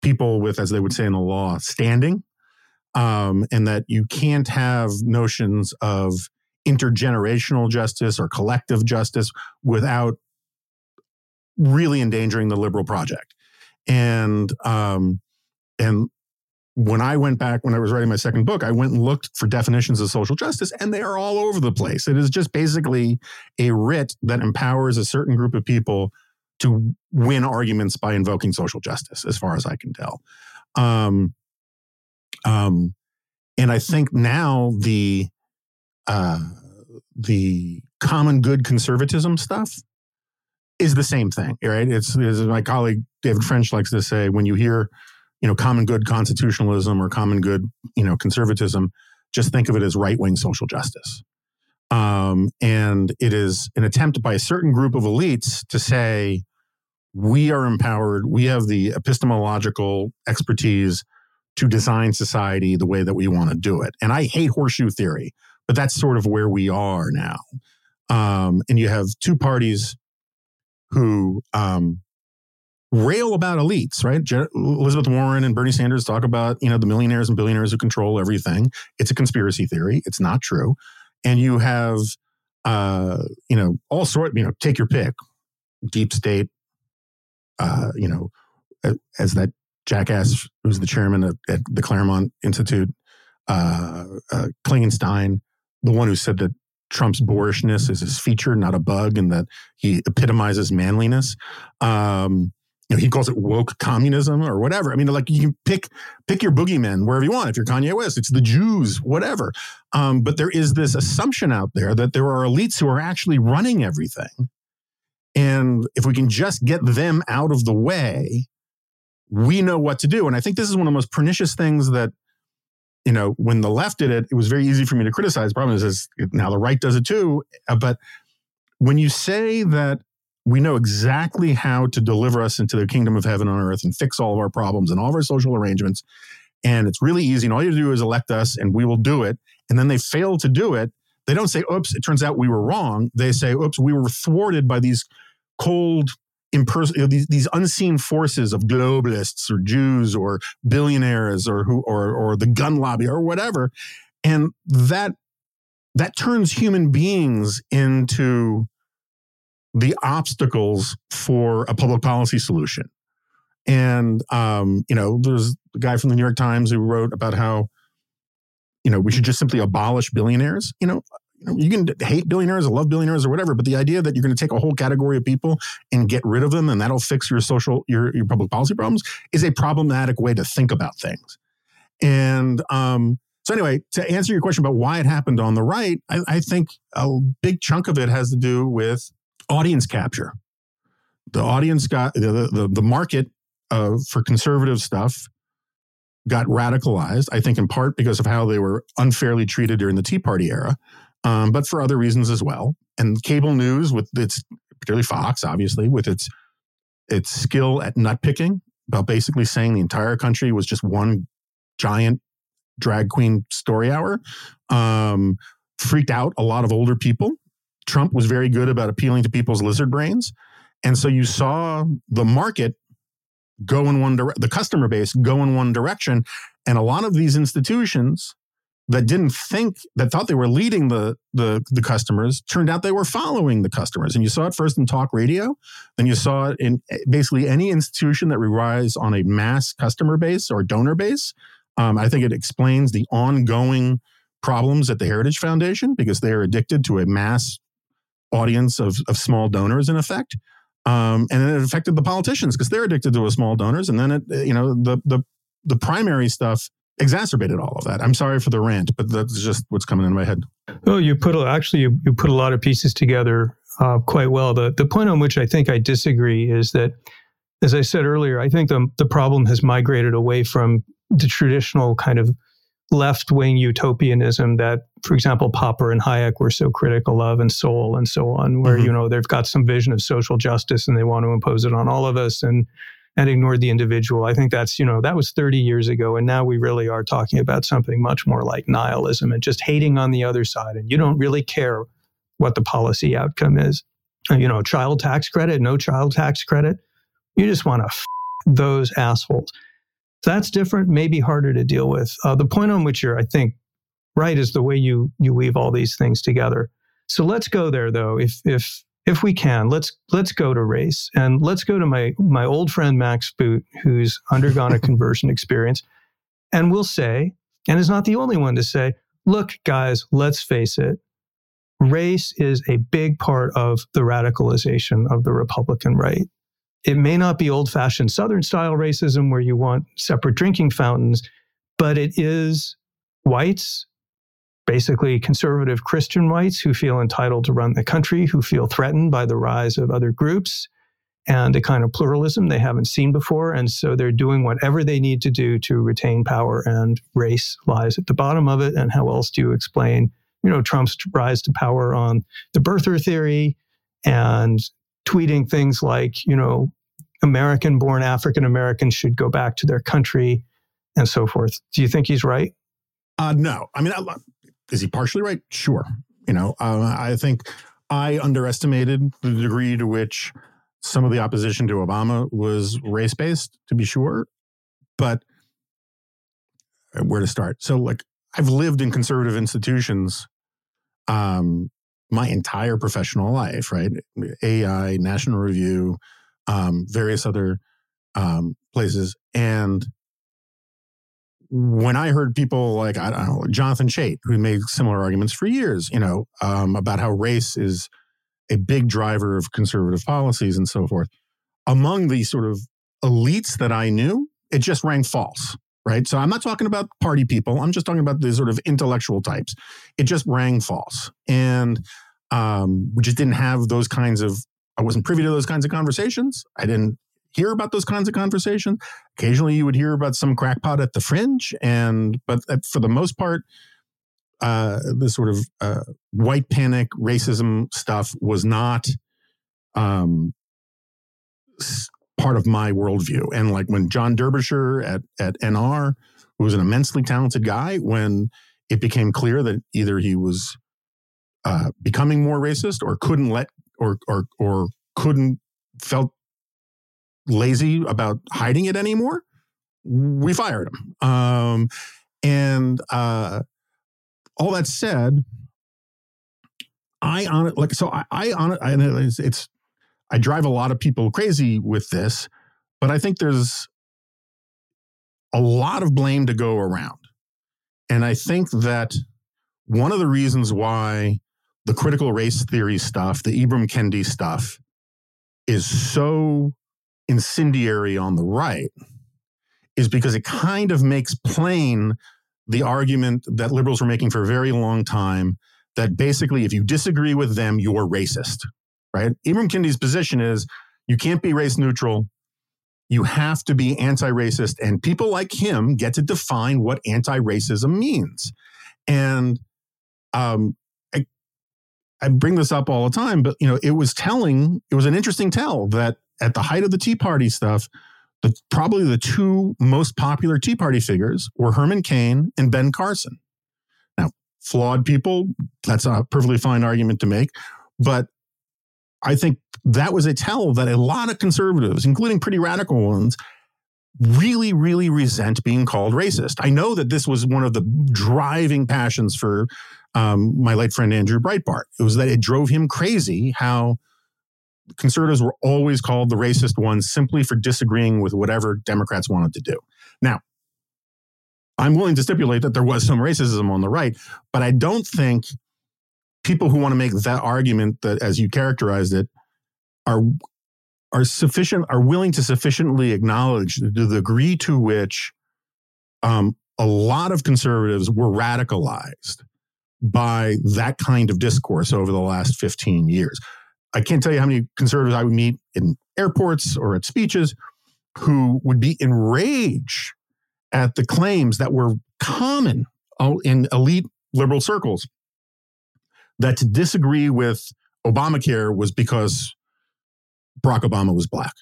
people with as they would say in the law standing. Um, and that you can't have notions of intergenerational justice or collective justice without really endangering the liberal project. And um, and when I went back, when I was writing my second book, I went and looked for definitions of social justice, and they are all over the place. It is just basically a writ that empowers a certain group of people to win arguments by invoking social justice, as far as I can tell. Um, um, and I think now the uh, the common good conservatism stuff is the same thing, right? It's as my colleague David French likes to say, when you hear you know, common good constitutionalism or common good, you know, conservatism, just think of it as right wing social justice. Um, and it is an attempt by a certain group of elites to say, we are empowered, we have the epistemological expertise to design society the way that we want to do it. And I hate horseshoe theory, but that's sort of where we are now. Um, and you have two parties who um, rail about elites, right? Elizabeth Warren and Bernie Sanders talk about, you know, the millionaires and billionaires who control everything. It's a conspiracy theory. It's not true. And you have, uh, you know, all sort, you know, take your pick, deep state, uh, you know, as that jackass who's the chairman of, at the Claremont Institute, uh, uh, Klingenstein, the one who said that Trump's boorishness is his feature, not a bug, and that he epitomizes manliness. Um, know, he calls it woke communism or whatever. I mean, like you pick pick your boogeymen wherever you want. If you're Kanye West, it's the Jews, whatever. Um, but there is this assumption out there that there are elites who are actually running everything, And if we can just get them out of the way, we know what to do. And I think this is one of the most pernicious things that, you know, when the left did it, it was very easy for me to criticize. The problem is, is now the right does it too. Uh, But when you say that we know exactly how to deliver us into the kingdom of heaven on earth and fix all of our problems and all of our social arrangements, and it's really easy, and all you have to do is elect us and we will do it, and then they fail to do it, they don't say, oops, it turns out we were wrong. They say, oops, we were thwarted by these cold, impers- these, these unseen forces of globalists or Jews or billionaires or who or or the gun lobby or whatever. And that that turns human beings into the obstacles for a public policy solution. And um, you know, there's a guy from the New York Times who wrote about how you know we should just simply abolish billionaires. You know, you can hate billionaires or love billionaires or whatever, but the idea that you're going to take a whole category of people and get rid of them and that'll fix your social your your public policy problems is a problematic way to think about things. And um, so anyway, to answer your question about why it happened on the right, I, I think a big chunk of it has to do with audience capture. The audience got the the, the market uh, for conservative stuff got radicalized. I think in part because of how they were unfairly treated during the Tea Party era, um, but for other reasons as well. And cable news, with its particularly Fox, obviously, with its its skill at nut picking, about basically saying the entire country was just one giant drag queen story hour, um, freaked out a lot of older people. Trump was very good about appealing to people's lizard brains. And so you saw the market go in one direction, the customer base go in one direction. And a lot of these institutions that didn't think that thought they were leading the, the the customers turned out they were following the customers and you saw it first in talk radio then you saw it in eh, basically any institution that relies on a mass customer base or donor base um, i think it explains the ongoing problems at the heritage foundation because they are addicted to a mass audience of, of small donors in effect um, and it affected the politicians because they're addicted to small donors and then it you know the the the primary stuff exacerbated all of that. I'm sorry for the rant, but that's just what's coming in my head. Oh, you put a, actually you, you put a lot of pieces together uh, quite well. The the point on which I think I disagree is that, as I said earlier, I think the the problem has migrated away from the traditional kind of left wing utopianism that, for example, Popper and Hayek were so critical of, and Sowell and so on, where mm-hmm. you know they've got some vision of social justice and they want to impose it on all of us and and ignored the individual. I think that's, you know, that was 30 years ago. And now we really are talking about something much more like nihilism and just hating on the other side. And you don't really care what the policy outcome is. Uh, you know, child tax credit, no child tax credit. You just want to f- those assholes. That's different, maybe harder to deal with. Uh, the point on which you're, I think, right is the way you you weave all these things together. So let's go there, though. If if if we can, let's let's go to race and let's go to my my old friend Max Boot, who's undergone a conversion experience, and we'll say, and is not the only one to say, look, guys, let's face it, race is a big part of the radicalization of the Republican right. It may not be old fashioned Southern style racism where you want separate drinking fountains, but it is whites basically conservative Christian whites who feel entitled to run the country, who feel threatened by the rise of other groups and a kind of pluralism they haven't seen before. And so they're doing whatever they need to do to retain power, and race lies at the bottom of it. And how else do you explain, you know, Trump's rise to power on the birther theory and tweeting things like, you know, American born African Americans should go back to their country and so forth. Do you think he's right? Uh, no. I mean, is he partially right? Sure. You know, uh, I think I underestimated the degree to which some of the opposition to Obama was race based, to be sure. But uh, where to start? So, like, I've lived in conservative institutions um, my entire professional life, right? AEI, National Review, um, various other um, places. And when I heard people like I don't know Jonathan Chait, who made similar arguments for years, you know, um, about how race is a big driver of conservative policies and so forth, among the sort of elites that I knew, it just rang false. Right. So I'm not talking about party people. I'm just talking about the sort of intellectual types. It just rang false. And um, we just didn't have those kinds of I wasn't privy to those kinds of conversations. I didn't hear about those kinds of conversations. Occasionally, you would hear about some crackpot at the fringe, and but uh, for the most part, uh, the sort of uh, white panic racism stuff was not um, part of my worldview. And like when John Derbyshire at at NR, who was an immensely talented guy, when it became clear that either he was uh, becoming more racist or couldn't let or or or couldn't felt lazy about hiding it anymore, we fired him. Um, and uh, all that said, I on it like so I, I on it. I, it's, it's I drive a lot of people crazy with this, but I think there's a lot of blame to go around, and I think that one of the reasons why the critical race theory stuff, the Ibram Kendi stuff, is so incendiary on the right is because it kind of makes plain the argument that liberals were making for a very long time that basically if you disagree with them, you're racist, right? Ibram Kendi's position is you can't be race neutral. You have to be anti racist. And people like him get to define what anti racism means. And um, I, I bring this up all the time, but you know, it was telling, it was an interesting tell that at the height of the Tea Party stuff, the, probably the two most popular Tea Party figures were Herman Cain and Ben Carson. Now, flawed people, that's a perfectly fine argument to make. But I think that was a tell that a lot of conservatives, including pretty radical ones, really, really resent being called racist. I know that this was one of the driving passions for um, my late friend Andrew Breitbart. It was that it drove him crazy how conservatives were always called the racist ones simply for disagreeing with whatever Democrats wanted to do. Now, I'm willing to stipulate that there was some racism on the right, but I don't think people who want to make that argument that as you characterized it are are sufficient are willing to sufficiently acknowledge the degree to which um, a lot of conservatives were radicalized by that kind of discourse over the last 15 years. I can't tell you how many conservatives I would meet in airports or at speeches who would be enraged at the claims that were common in elite liberal circles that to disagree with Obamacare was because Barack Obama was black.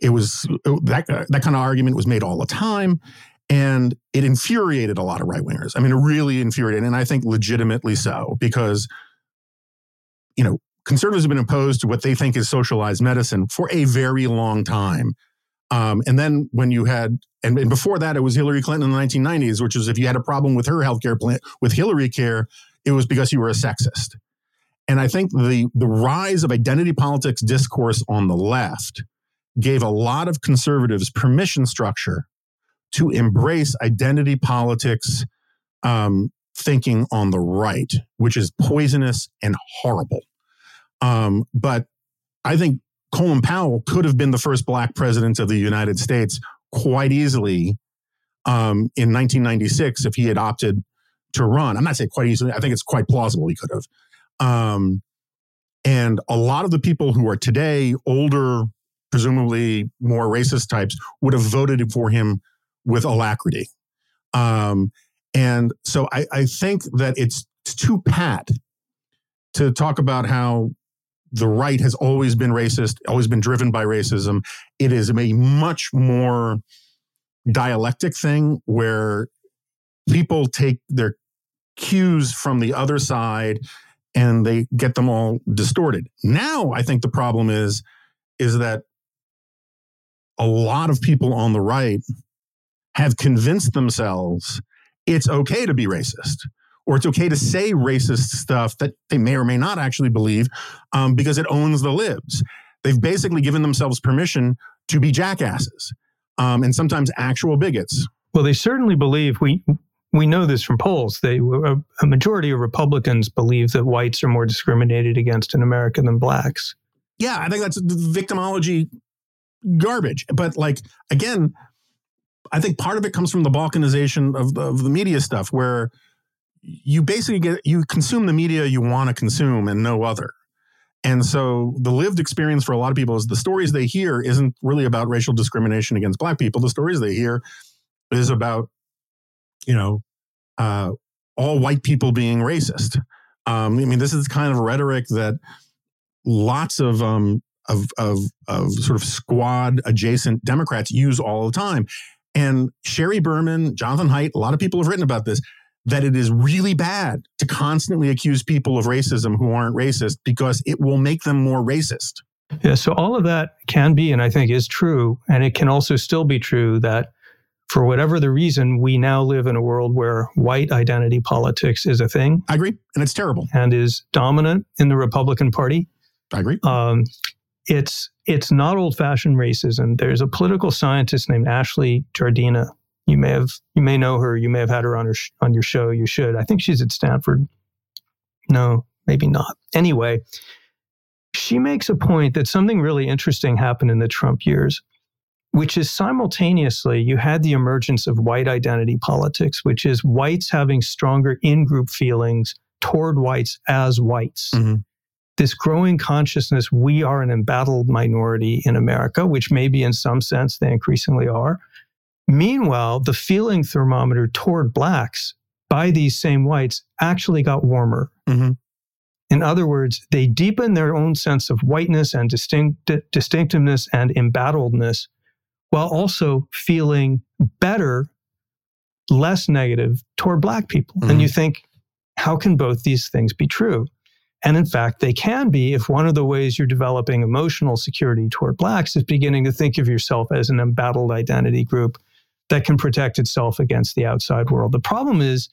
It was oh, that uh, that kind of argument was made all the time, and it infuriated a lot of right wingers. I mean, it really infuriated, and I think legitimately so because you know conservatives have been opposed to what they think is socialized medicine for a very long time. Um, and then when you had, and, and, before that, it was Hillary Clinton in the 1990s, which was if you had a problem with her healthcare plan, with Hillary care, it was because you were a sexist. And I think the, the rise of identity politics discourse on the left gave a lot of conservatives permission structure to embrace identity politics um, thinking on the right, which is poisonous and horrible. Um, but I think Colin Powell could have been the first black president of the United States quite easily um, in 1996 if he had opted to run. I'm not saying quite easily. I think it's quite plausible he could have. Um, and a lot of the people who are today older, presumably more racist types, would have voted for him with alacrity. Um, and so I, I think that it's too pat to talk about how the right has always been racist, always been driven by racism. It is a much more dialectic thing where people take their cues from the other side and they get them all distorted. Now, I think the problem is is that a lot of people on the right have convinced themselves it's okay to be racist or it's okay to say racist stuff that they may or may not actually believe um, because it owns the libs. They've basically given themselves permission to be jackasses um, and sometimes actual bigots. Well, they certainly believe we. We know this from polls. They a, majority of Republicans believe that whites are more discriminated against in America than blacks. Yeah, I think that's victimology garbage. But like again, I think part of it comes from the balkanization of the, of the media stuff, where you basically get you consume the media you want to consume and no other And so the lived experience for a lot of people is the stories they hear isn't really about racial discrimination against black people. The stories they hear is about, you know, uh, all white people being racist. Um, I mean, this is kind of rhetoric that lots of um, of, of of sort of squad adjacent Democrats use all the time. And Sheri Berman, Jonathan Haidt, a lot of people have written about this that it is really bad to constantly accuse people of racism who aren't racist because it will make them more racist. Yeah, so all of that can be, and I think is true. And it can also still be true that for whatever the reason, we now live in a world where white identity politics is a thing. I agree. And it's terrible. And is dominant in the Republican Party. I agree. Um, it's it's not old fashioned racism. There's a political scientist named Ashley Jardina you may have you may know her. You may have had her on her sh- on your show. You should. I think she's at Stanford. No, maybe not. Anyway, she makes a point that something really interesting happened in the Trump years, which is simultaneously you had the emergence of white identity politics, which is whites having stronger in-group feelings toward whites as whites. Mm-hmm this growing consciousness we are an embattled minority in America, which maybe in some sense they increasingly are. Meanwhile, the feeling thermometer toward blacks by these same whites actually got warmer. Mm-hmm. In other words, they deepened their own sense of whiteness and distinct, distinctiveness and embattledness while also feeling better, less negative toward black people. Mm-hmm. And you think, how can both these things be true? And in fact, they can be if one of the ways you're developing emotional security toward blacks is beginning to think of yourself as an embattled identity group that can protect itself against the outside world. The problem is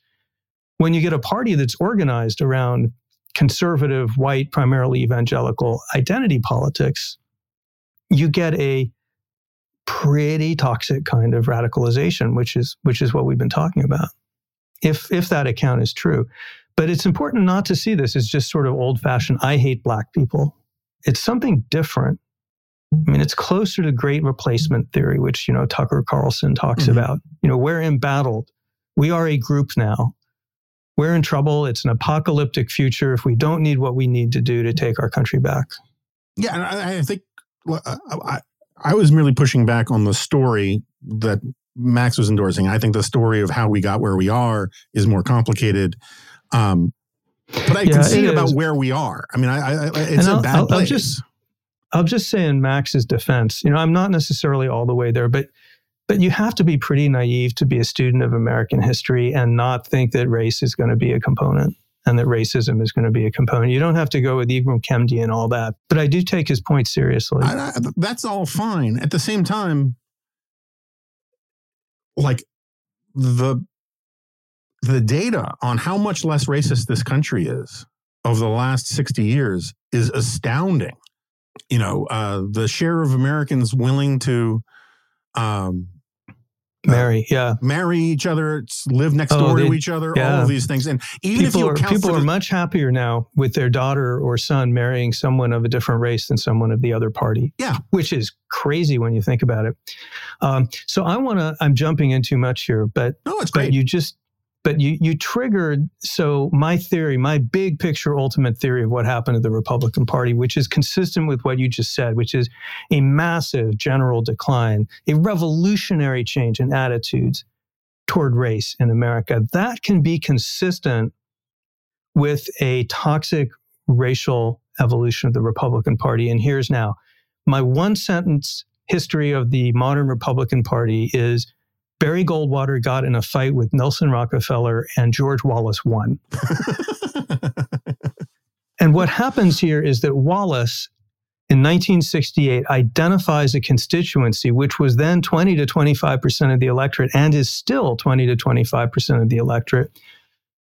when you get a party that's organized around conservative, white, primarily evangelical identity politics, you get a pretty toxic kind of radicalization, which is which is what we've been talking about. If if that account is true. But it's important not to see this as just sort of old fashioned, I hate black people. It's something different. I mean, it's closer to great replacement theory, which, you know, Tucker Carlson talks mm-hmm. about. You know, we're embattled. We are a group now. We're in trouble. It's an apocalyptic future if we don't need what we need to do to take our country back. Yeah. And I, I think well, I, I was merely pushing back on the story that Max was endorsing. I think the story of how we got where we are is more complicated. Um, but I yeah, can see about where we are. I mean, I, I it's and a I'll, bad I'll, place. I'll just, I'll just say in Max's defense, you know, I'm not necessarily all the way there, but but you have to be pretty naive to be a student of American history and not think that race is going to be a component and that racism is going to be a component. You don't have to go with Ibram Kendi and all that. But I do take his point seriously. I, I, that's all fine. At the same time, like the the data on how much less racist this country is over the last 60 years is astounding you know, uh, the share of Americans willing to um, uh, marry, uh, yeah, marry each other, live next oh, door they, to each other, yeah. all of these things. And even people if you are, people are the, much happier now with their daughter or son marrying someone of a different race than someone of the other party. Yeah, which is crazy when you think about it. Um, so I want to. I'm jumping in too much here, but no, it's great. you just but you you triggered so my theory my big picture ultimate theory of what happened to the republican party which is consistent with what you just said which is a massive general decline a revolutionary change in attitudes toward race in america that can be consistent with a toxic racial evolution of the republican party. And here's now my one sentence history of the modern republican party is Barry Goldwater got in a fight with Nelson Rockefeller and George Wallace won. and what happens here is that Wallace in 1968 identifies a constituency which was then 20 to 25% of the electorate and is still 20 to 25% of the electorate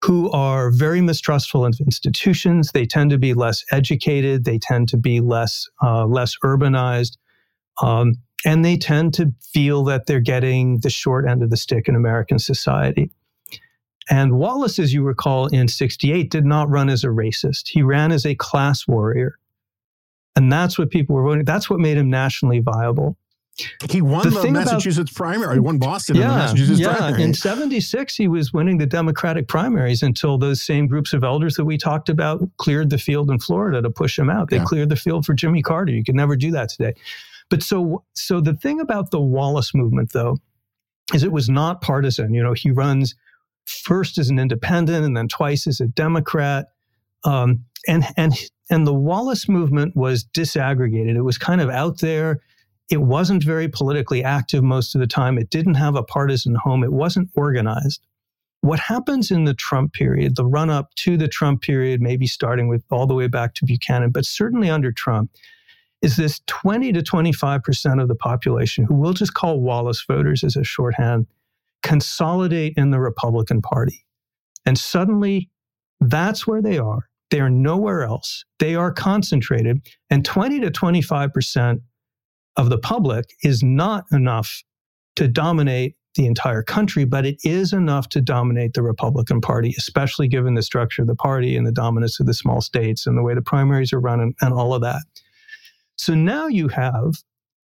who are very mistrustful of institutions. They tend to be less educated. They tend to be less uh, less urbanized. Um, and they tend to feel that they're getting the short end of the stick in American society. And Wallace, as you recall, in 68 did not run as a racist. He ran as a class warrior. And that's what people were voting. That's what made him nationally viable. He won the, the Massachusetts about, primary. He won Boston yeah, in the Massachusetts yeah. primary. In 76, he was winning the Democratic primaries until those same groups of elders that we talked about cleared the field in Florida to push him out. They yeah. cleared the field for Jimmy Carter. You could never do that today. But so, so the thing about the Wallace movement, though, is it was not partisan. You know, he runs first as an independent and then twice as a Democrat. Um, and and and the Wallace movement was disaggregated. It was kind of out there. It wasn't very politically active most of the time. It didn't have a partisan home. It wasn't organized. What happens in the Trump period, the run up to the Trump period, maybe starting with all the way back to Buchanan, but certainly under Trump, is this 20 to 25% of the population who we'll just call Wallace voters as a shorthand consolidate in the Republican Party. And suddenly that's where they are. They are nowhere else. They are concentrated. And 20 to 25% of the public is not enough to dominate the entire country, but it is enough to dominate the Republican Party, especially given the structure of the party and the dominance of the small states and the way the primaries are run and, and all of that. So now you have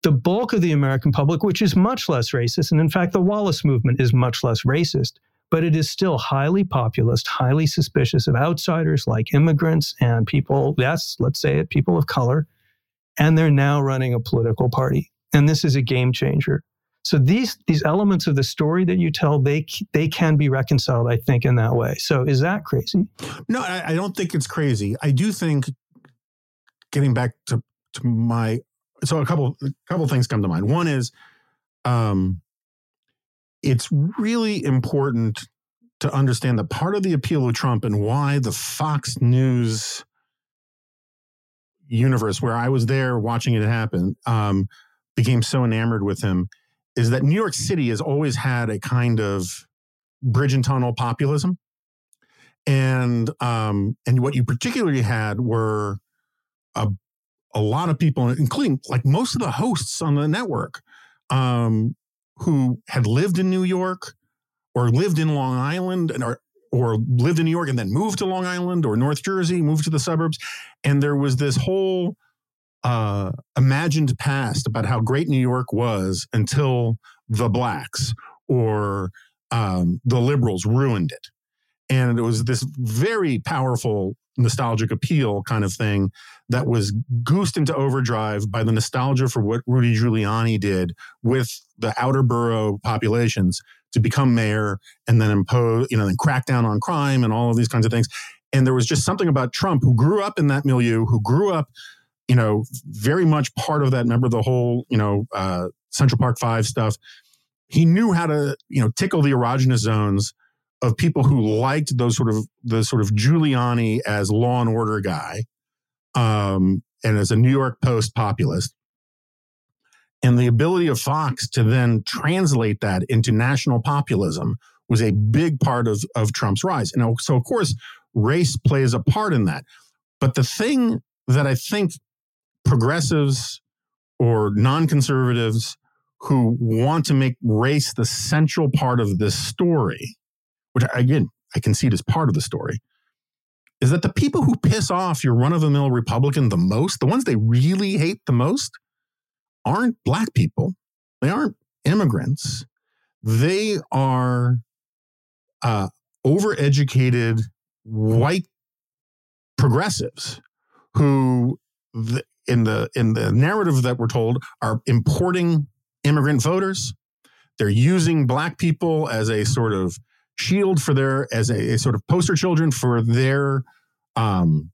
the bulk of the American public, which is much less racist. And in fact, the Wallace movement is much less racist, but it is still highly populist, highly suspicious of outsiders like immigrants and people, yes, let's say it, people of color. And they're now running a political party. And this is a game changer. So these these elements of the story that you tell, they they can be reconciled, I think, in that way. So is that crazy? No, I, I don't think it's crazy. I do think, getting back to my so a couple a couple things come to mind. One is um it's really important to understand that part of the appeal of Trump and why the Fox News universe, where I was there watching it happen, um, became so enamored with him, is that New York City has always had a kind of bridge and tunnel populism, and um, and what you particularly had were a a lot of people, including like most of the hosts on the network, um, who had lived in New York or lived in Long Island and or or lived in New York and then moved to Long Island or North Jersey, moved to the suburbs, and there was this whole uh, imagined past about how great New York was until the blacks or um, the liberals ruined it, and it was this very powerful nostalgic appeal kind of thing that was goosed into overdrive by the nostalgia for what Rudy Giuliani did with the outer borough populations to become mayor and then impose, you know, then crack down on crime and all of these kinds of things. And there was just something about Trump who grew up in that milieu, who grew up, you know, very much part of that. Remember the whole, you know, uh, Central Park Five stuff. He knew how to, you know, tickle the erogenous zones of people who liked those sort of the sort of Giuliani as law and order guy, um, and as a New York Post populist, and the ability of Fox to then translate that into national populism was a big part of of Trump's rise. And so, of course, race plays a part in that. But the thing that I think progressives or non-conservatives who want to make race the central part of this story which again, I concede is part of the story, is that the people who piss off your run of the mill Republican the most, the ones they really hate the most, aren't black people. They aren't immigrants. They are uh, overeducated white progressives who, in the in the narrative that we're told, are importing immigrant voters. They're using black people as a sort of shield for their as a, a sort of poster children for their um,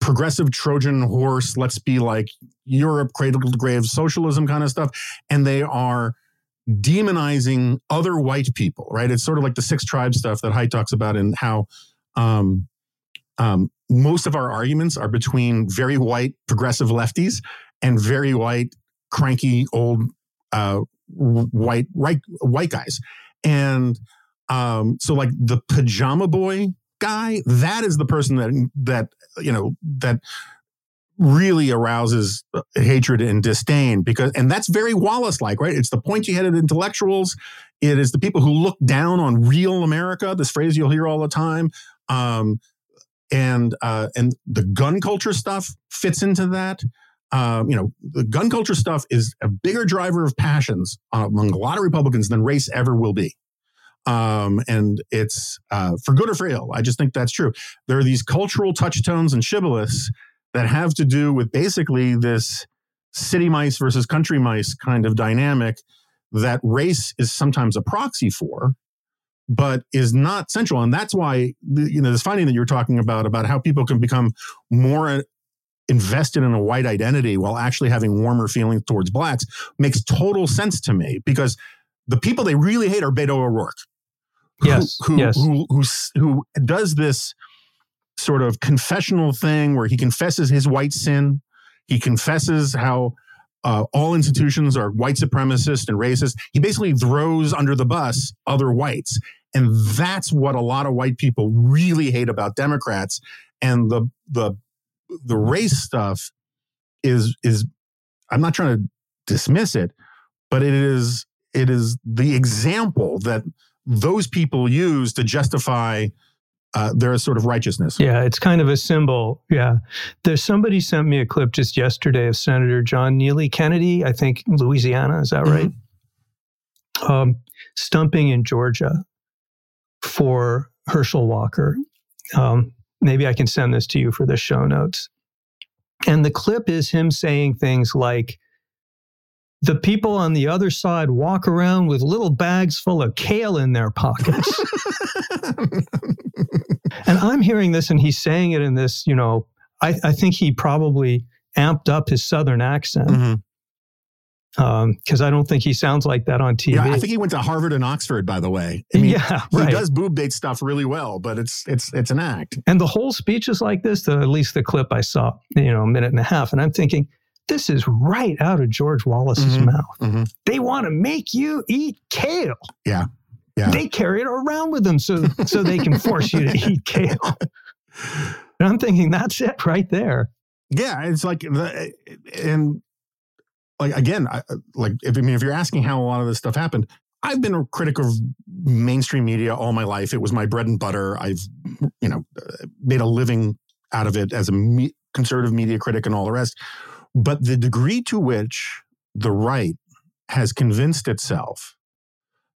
progressive Trojan horse. Let's be like Europe, cradle to grave socialism kind of stuff, and they are demonizing other white people. Right? It's sort of like the six tribes stuff that Haidt talks about, and how um, um, most of our arguments are between very white progressive lefties and very white cranky old uh, white right white guys, and um, so like the pajama boy guy, that is the person that that you know that really arouses hatred and disdain because and that's very Wallace like, right? It's the pointy headed intellectuals. It is the people who look down on real America. This phrase you'll hear all the time. Um, and uh, and the gun culture stuff fits into that. um, you know, the gun culture stuff is a bigger driver of passions among a lot of Republicans than race ever will be. Um, and it's uh, for good or for ill. I just think that's true. There are these cultural touchstones and shibboleths that have to do with basically this city mice versus country mice kind of dynamic that race is sometimes a proxy for but is not central and that's why you know this finding that you're talking about about how people can become more invested in a white identity while actually having warmer feelings towards blacks makes total sense to me because the people they really hate are Beto O'Rourke. Yes. Who, who, yes. who, who, who does this sort of confessional thing where he confesses his white sin. He confesses how uh, all institutions are white supremacist and racist. He basically throws under the bus other whites. And that's what a lot of white people really hate about Democrats. And the the the race stuff is is I'm not trying to dismiss it, but it is it is the example that those people use to justify uh, their sort of righteousness. Yeah, it's kind of a symbol. Yeah. There's somebody sent me a clip just yesterday of Senator John Neely Kennedy, I think Louisiana, is that Mm-hmm. right? Um, stumping in Georgia for Herschel Walker. Um, maybe I can send this to you for the show notes. And the clip is him saying things like, the people on the other side walk around with little bags full of kale in their pockets. and I'm hearing this and he's saying it in this, you know, I, I think he probably amped up his Southern accent Mhm. because I don't think he sounds like that on TV. Yeah, I think he went to Harvard and Oxford, by the way. I mean, yeah, he does boob date stuff really well, but it's it's it's an act. And the whole speech is like this, the, at least the clip I saw, you know, a minute and a half. And I'm thinking, this is right out of George Wallace's Mhm. mouth. Mhm. They want to make you eat kale. Yeah. Yeah. They carry it around with them so so they can force you to eat kale. And I'm thinking that's it right there. Yeah, it's like the and like again, I, like if I mean if you're asking how a lot of this stuff happened, I've been a critic of mainstream media all my life. It was my bread and butter. I've you know made a living out of it as a me- conservative media critic and all the rest. But the degree to which the right has convinced itself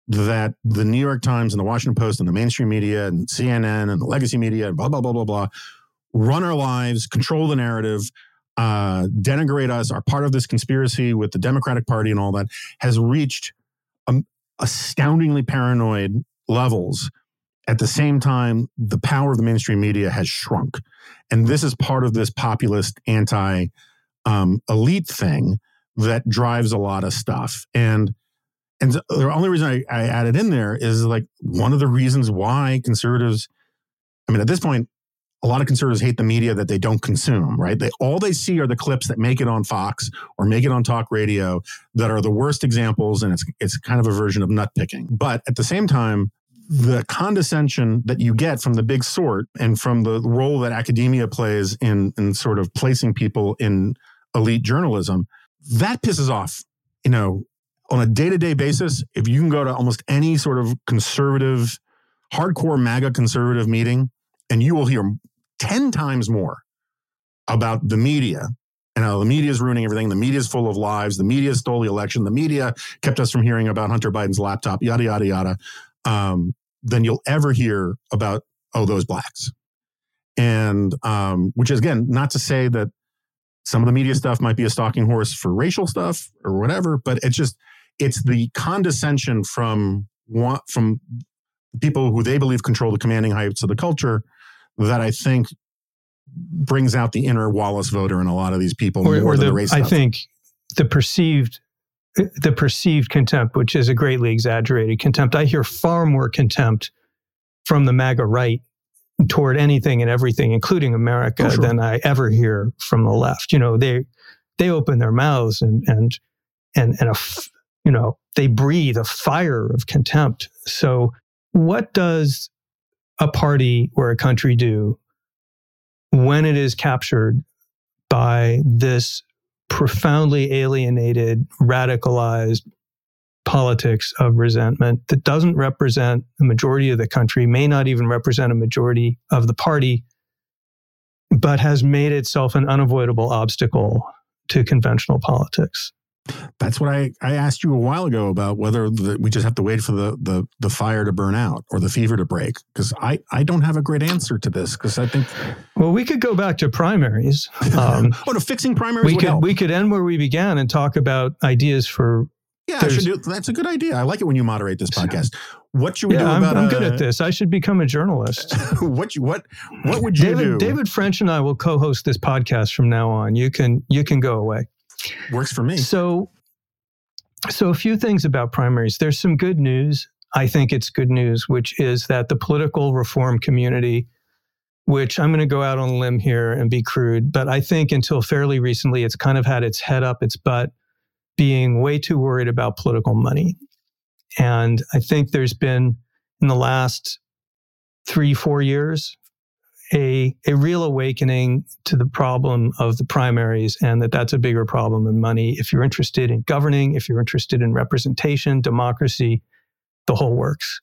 that the New York Times and the Washington Post and the mainstream media and CNN and the legacy media and blah blah blah blah blah run our lives, control the narrative, uh, denigrate us, are part of this conspiracy with the Democratic Party and all that, has reached um, astoundingly paranoid levels. At the same time, the power of the mainstream media has shrunk. And this is part of this populist anti um, elite thing that drives a lot of stuff. And and the only reason I, I added in there is like one of the reasons why conservatives, I mean, at this point, a lot of conservatives hate the media that they don't consume, right? They all they see are the clips that make it on Fox or make it on talk radio that are the worst examples, and it's it's kind of a version of nut picking. But at the same time, the condescension that you get from the big sort and from the role that academia plays in in sort of placing people in elite journalism, that pisses off, you know, on a day-to-day basis. If you can go to almost any sort of conservative, hardcore MAGA conservative meeting, and you will hear 10 times more about the media and how the media is ruining everything. The media is full of lies. The media stole the election. The media kept us from hearing about Hunter Biden's laptop, yada, yada, yada, um, than you'll ever hear about, oh, those blacks. And um, which is, again, not to say that some of the media stuff might be a stalking horse for racial stuff or whatever, but it's just, it's the condescension from one, from people who they believe control the commanding heights of the culture that I think brings out the inner Wallace voter in a lot of these people Or, more or than the, the race I think the perceived the perceived contempt, which is a greatly exaggerated contempt. I hear far more contempt from the MAGA right toward anything and everything, including America, Oh, sure. than I ever hear from the left. You know, they they open their mouths and and and and a f- you know they breathe a fire of contempt. So, what does a party or a country do when it is captured by this profoundly alienated, radicalized politics of resentment that doesn't represent the majority of the country, may not even represent a majority of the party, but has made itself an unavoidable obstacle to conventional politics. That's what I, I asked you a while ago about whether the, we just have to wait for the, the, the fire to burn out or the fever to break. Because I, I don't have a great answer to this. Because I think, well, we could go back to primaries. Um, oh no, fixing primaries. We could help. we could end where we began and talk about ideas for. Yeah, I should do, that's a good idea. I like it when you moderate this podcast. What should we do Yeah, I'm. I'm good uh, at this. I should become a journalist. what you, what what would you David do? David French and I will co-host this podcast from now on. You can you can go away. works for me. So, so a few things about primaries. There's some good news. I think it's good news, which is that the political reform community, which I'm going to go out on a limb here and be crude, but I think until fairly recently, it's kind of had its head up its butt, being way too worried about political money. And I think there's been in the last three, four years, a, a real awakening to the problem of the primaries and that that's a bigger problem than money. If you're interested in governing, if you're interested in representation, democracy, the whole works.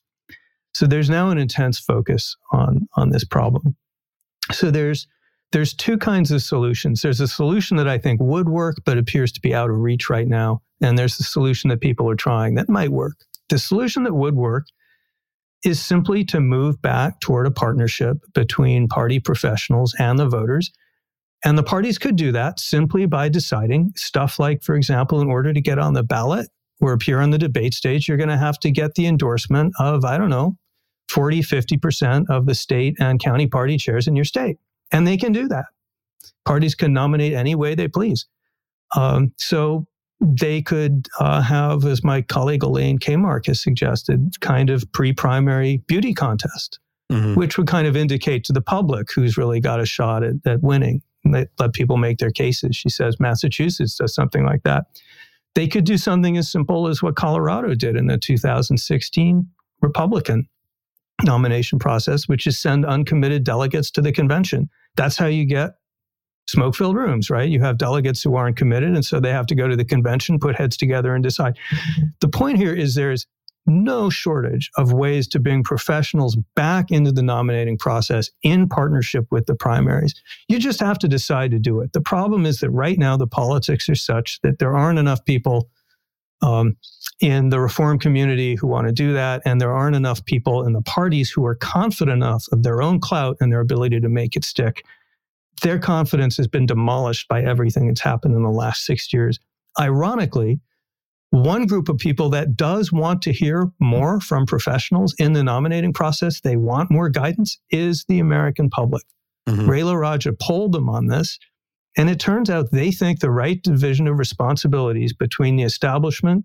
So there's now an intense focus on, on this problem. So there's, there's two kinds of solutions. There's a solution that I think would work, but appears to be out of reach right now. And there's a solution that people are trying that might work. The solution that would work is simply to move back toward a partnership between party professionals and the voters. And the parties could do that simply by deciding stuff like, for example, in order to get on the ballot or appear on the debate stage, you're going to have to get the endorsement of, I don't know, 40, 50% of the state and county party chairs in your state. And they can do that. Parties can nominate any way they please. Um, so they could uh, have, as my colleague Elaine Kamarck has suggested, kind of pre-primary beauty contest, Mhm. which would kind of indicate to the public who's really got a shot at, at winning. Let, let people make their cases. She says Massachusetts does something like that. They could do something as simple as what Colorado did in the 2016 Republican nomination process, which is send uncommitted delegates to the convention. That's how you get smoke filled rooms, right? You have delegates who aren't committed, and so they have to go to the convention, put heads together, and decide. The point here is there's no shortage of ways to bring professionals back into the nominating process in partnership with the primaries. You just have to decide to do it. The problem is that right now the politics are such that there aren't enough people um, in the reform community who want to do that, and there aren't enough people in the parties who are confident enough of their own clout and their ability to make it stick their confidence has been demolished by everything that's happened in the last six years. Ironically, one group of people that does want to hear more from professionals in the nominating process, they want more guidance, is the American public. Mhm. Ray La Raja polled them on this, and it turns out they think the right division of responsibilities between the establishment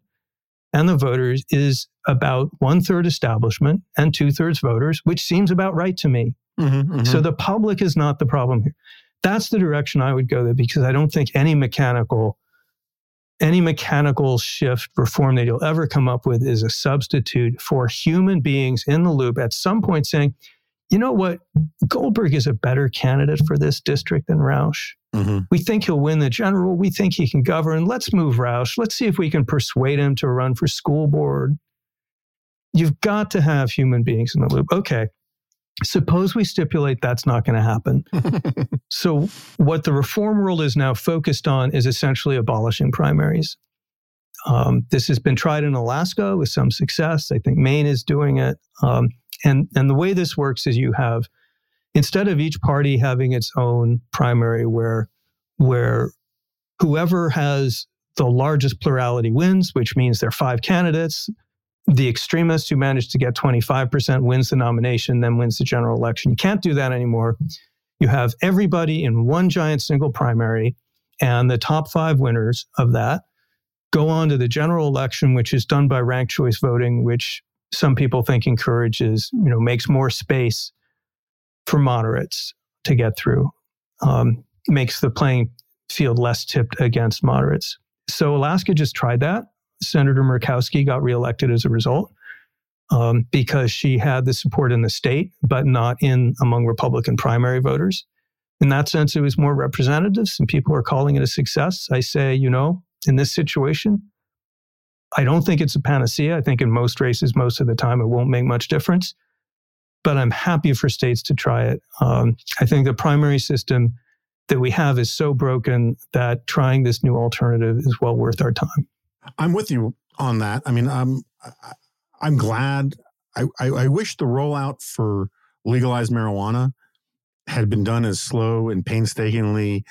and the voters is about one third establishment and two thirds voters, which seems about right to me. Mhm, mhm. So the public is not the problem here. That's the direction I would go there because I don't think any mechanical any mechanical shift reform that you'll ever come up with is a substitute for human beings in the loop at some point saying, you know what, Goldberg is a better candidate for this district than Rauch. Mhm. We think he'll win the general. We think he can govern. Let's move Rauch. Let's see if we can persuade him to run for school board. You've got to have human beings in the loop. Okay. Suppose we stipulate that's not going to happen. so, what the reform world is now focused on is essentially abolishing primaries. Um, this has been tried in Alaska with some success. I think Maine is doing it. Um, and, and the way this works is you have, instead of each party having its own primary where, where whoever has the largest plurality wins, which means there are five candidates, the extremist who managed to get 25% wins the nomination, then wins the general election. You can't do that anymore. You have everybody in one giant single primary, and the top five winners of that go on to the general election, which is done by ranked choice voting, which some people think encourages, you know, makes more space for moderates to get through, um, makes the playing field less tipped against moderates. So Alaska just tried that. Senator Murkowski got reelected as a result um, because she had the support in the state, but not in among Republican primary voters. In that sense, it was more representative. Some people are calling it a success. I say, you know, in this situation, I don't think it's a panacea. I think in most races, most of the time, it won't make much difference. But I'm happy for states to try it. Um, I think the primary system that we have is so broken that trying this new alternative is well worth our time. I'm with you on that. I mean, I'm I'm glad. I, I, I wish the rollout for legalized marijuana had been done as slow and painstakingly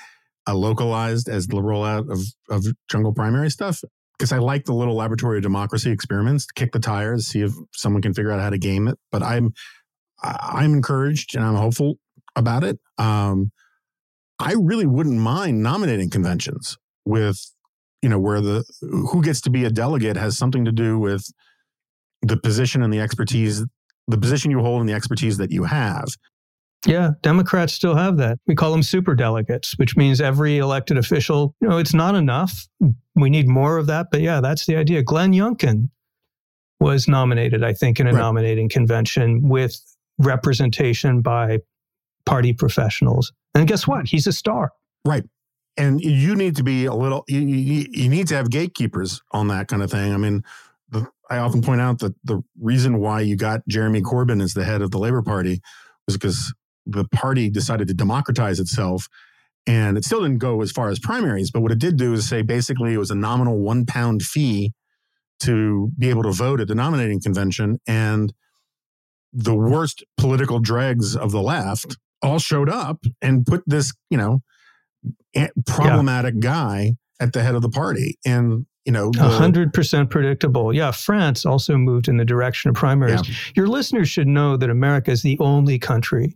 uh, localized as the rollout of of jungle primary stuff. Because I like the little laboratory of democracy experiments to kick the tires, see if someone can figure out how to game it. But I'm I'm encouraged and I'm hopeful about it. Um, I really wouldn't mind nominating conventions with, you know, where the who gets to be a delegate has something to do with the position and the expertise, the position you hold and the expertise that you have. Yeah, Democrats still have that. We call them super delegates, which means every elected official, you know, it's not enough. We need more of that. But yeah, that's the idea. Glenn Youngkin was nominated, I think, in a right. nominating convention with representation by party professionals. And guess what? He's a star. Right. And you need to be a little, you, you, you need to have gatekeepers on that kind of thing. I mean, the, I often point out that the reason why you got Jeremy Corbyn as the head of the Labor Party was because the party decided to democratize itself. And it still didn't go as far as primaries, but what it did do is say basically it was a nominal one pound fee to be able to vote at the nominating convention. And the worst political dregs of the left all showed up and put this, you know, problematic yeah. guy at the head of the party. And, you know, a hundred percent predictable. Yeah. France also moved in the direction of primaries. Yeah. Your listeners should know that America is the only country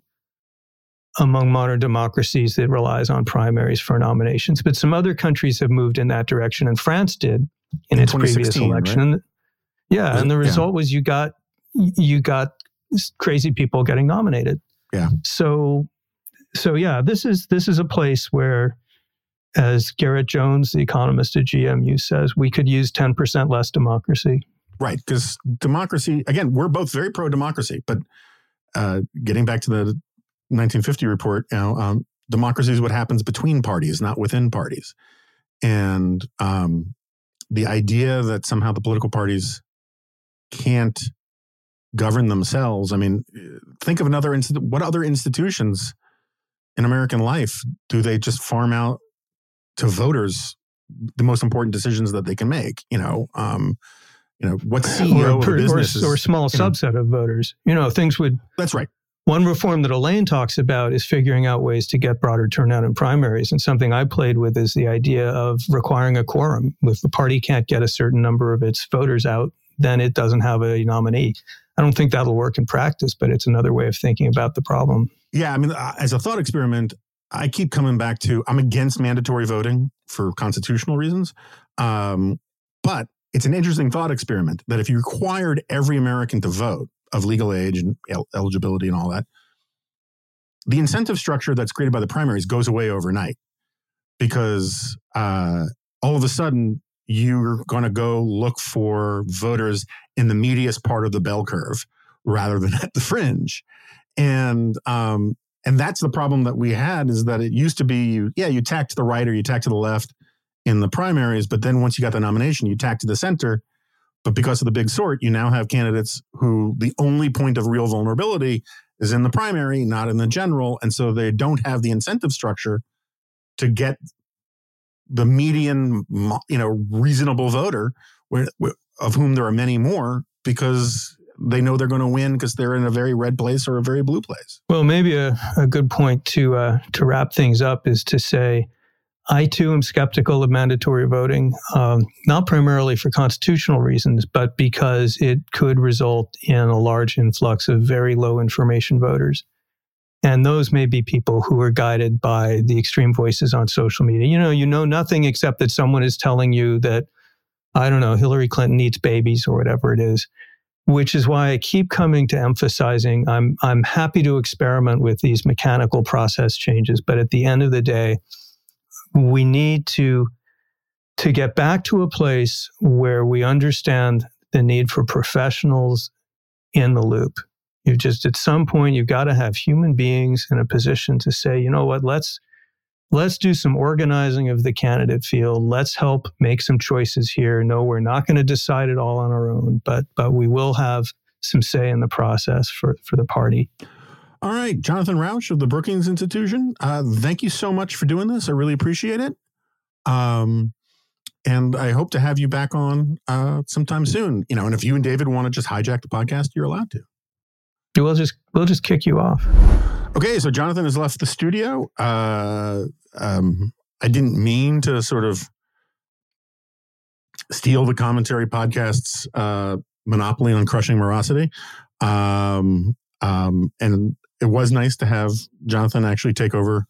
among modern democracies that relies on primaries for nominations. But some other countries have moved in that direction, and France did in, in its previous election. Right? Yeah, and the result yeah. was you got you got crazy people getting nominated. Yeah. So, so yeah, this is this is a place where, as Garrett Jones, the economist at GMU, says, we could use ten percent less democracy. Right, because democracy. Again, we're both very pro democracy, but uh, getting back to the 1950 report, you know, um, democracy is what happens between parties, not within parties, and um, the idea that somehow the political parties can't govern themselves. I mean, think of another what other institutions in American life do they just farm out to voters the most important decisions that they can make? You know, um, you know, what CEO or, of business or, or a small subset know, of voters. You know, things would. That's right. One reform that Elaine talks about is figuring out ways to get broader turnout in primaries. And something I played with is the idea of requiring a quorum. If the party can't get a certain number of its voters out, then it doesn't have a nominee. I don't think that'll work in practice, but it's another way of thinking about the problem. Yeah, I mean, uh, as a thought experiment, I keep coming back to I'm against mandatory voting for constitutional reasons. Um, but it's an interesting thought experiment that if you required every American to vote of legal age and el- eligibility and all that, the incentive structure that's created by the primaries goes away overnight because uh, all of a sudden you're going to go look for voters in the meatiest part of the bell curve rather than at the fringe. And um, and that's the problem that we had is that it used to be you, yeah, you tack to the right or you tack to the left in the primaries, but then once you got the nomination, you tack to the center. But because of the big sort, you now have candidates who the only point of real vulnerability is in the primary, not in the general. And so they don't have the incentive structure to get the median, you know, reasonable voter, of whom there are many more, because they know they're going to win because they're in a very red place or a very blue place. Well, maybe a, a good point to uh, to wrap things up is to say, I too am skeptical of mandatory voting, um, not primarily for constitutional reasons, but because it could result in a large influx of very low information voters. And those may be people who are guided by the extreme voices on social media. You know, you know nothing except that someone is telling you that, I don't know, Hillary Clinton eats babies or whatever it is, which is why I keep coming to emphasizing I'm, I'm happy to experiment with these mechanical process changes. But at the end of the day, we need to, to get back to a place where we understand the need for professionals in the loop you just at some point you've got to have human beings in a position to say, you know what, let's let's do some organizing of the candidate field. Let's help make some choices here. No, we're not going to decide it all on our own, but but we will have some say in the process for for the party. All right, Jonathan Rauch of the Brookings Institution. Uh, thank you so much for doing this. I really appreciate it. Um, and I hope to have you back on uh, sometime soon. You know, and if you and David want to just hijack the podcast, you're allowed to. We'll just we'll just kick you off. Okay, so Jonathan has left the studio. Uh, um, I didn't mean to sort of steal the commentary podcast's uh, monopoly on crushing morosity. Um, um, and it was nice to have Jonathan actually take over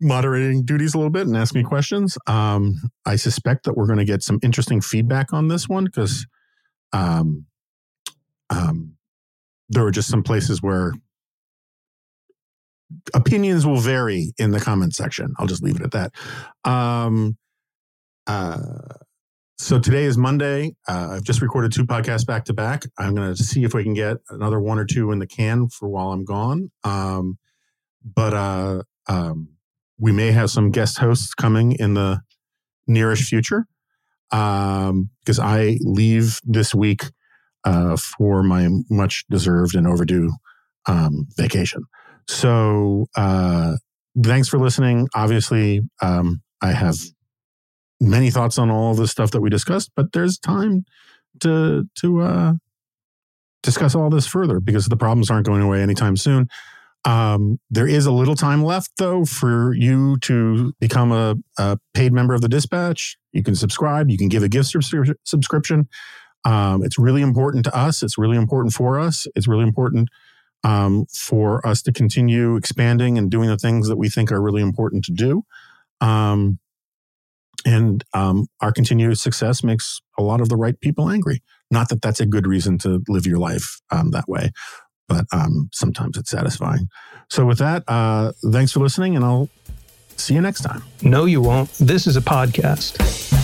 moderating duties a little bit and ask me questions. Um, I suspect that we're going to get some interesting feedback on this one because um, um, there were just some places where opinions will vary in the comment section. I'll just leave it at that. Um, uh, so today is Monday. Uh, I've just recorded two podcasts back to back. I'm going to see if we can get another one or two in the can for while I'm gone. Um, but uh, um, we may have some guest hosts coming in the nearest future um, because I leave this week uh, for my much deserved and overdue um, vacation. So uh, thanks for listening. Obviously, um, I have many thoughts on all the stuff that we discussed, but there's time to to uh, discuss all this further because the problems aren't going away anytime soon. Um, there is a little time left, though, for you to become a, a, paid member of the Dispatch. You can subscribe. You can give a gift subscri- subscription. Um, it's really important to us. It's really important for us. It's really important um, for us to continue expanding and doing the things that we think are really important to do. Um, and um, our continued success makes a lot of the right people angry. Not that that's a good reason to live your life um, that way, but um, sometimes it's satisfying. So, with that, uh, thanks for listening, and I'll see you next time. No, you won't. This is a podcast.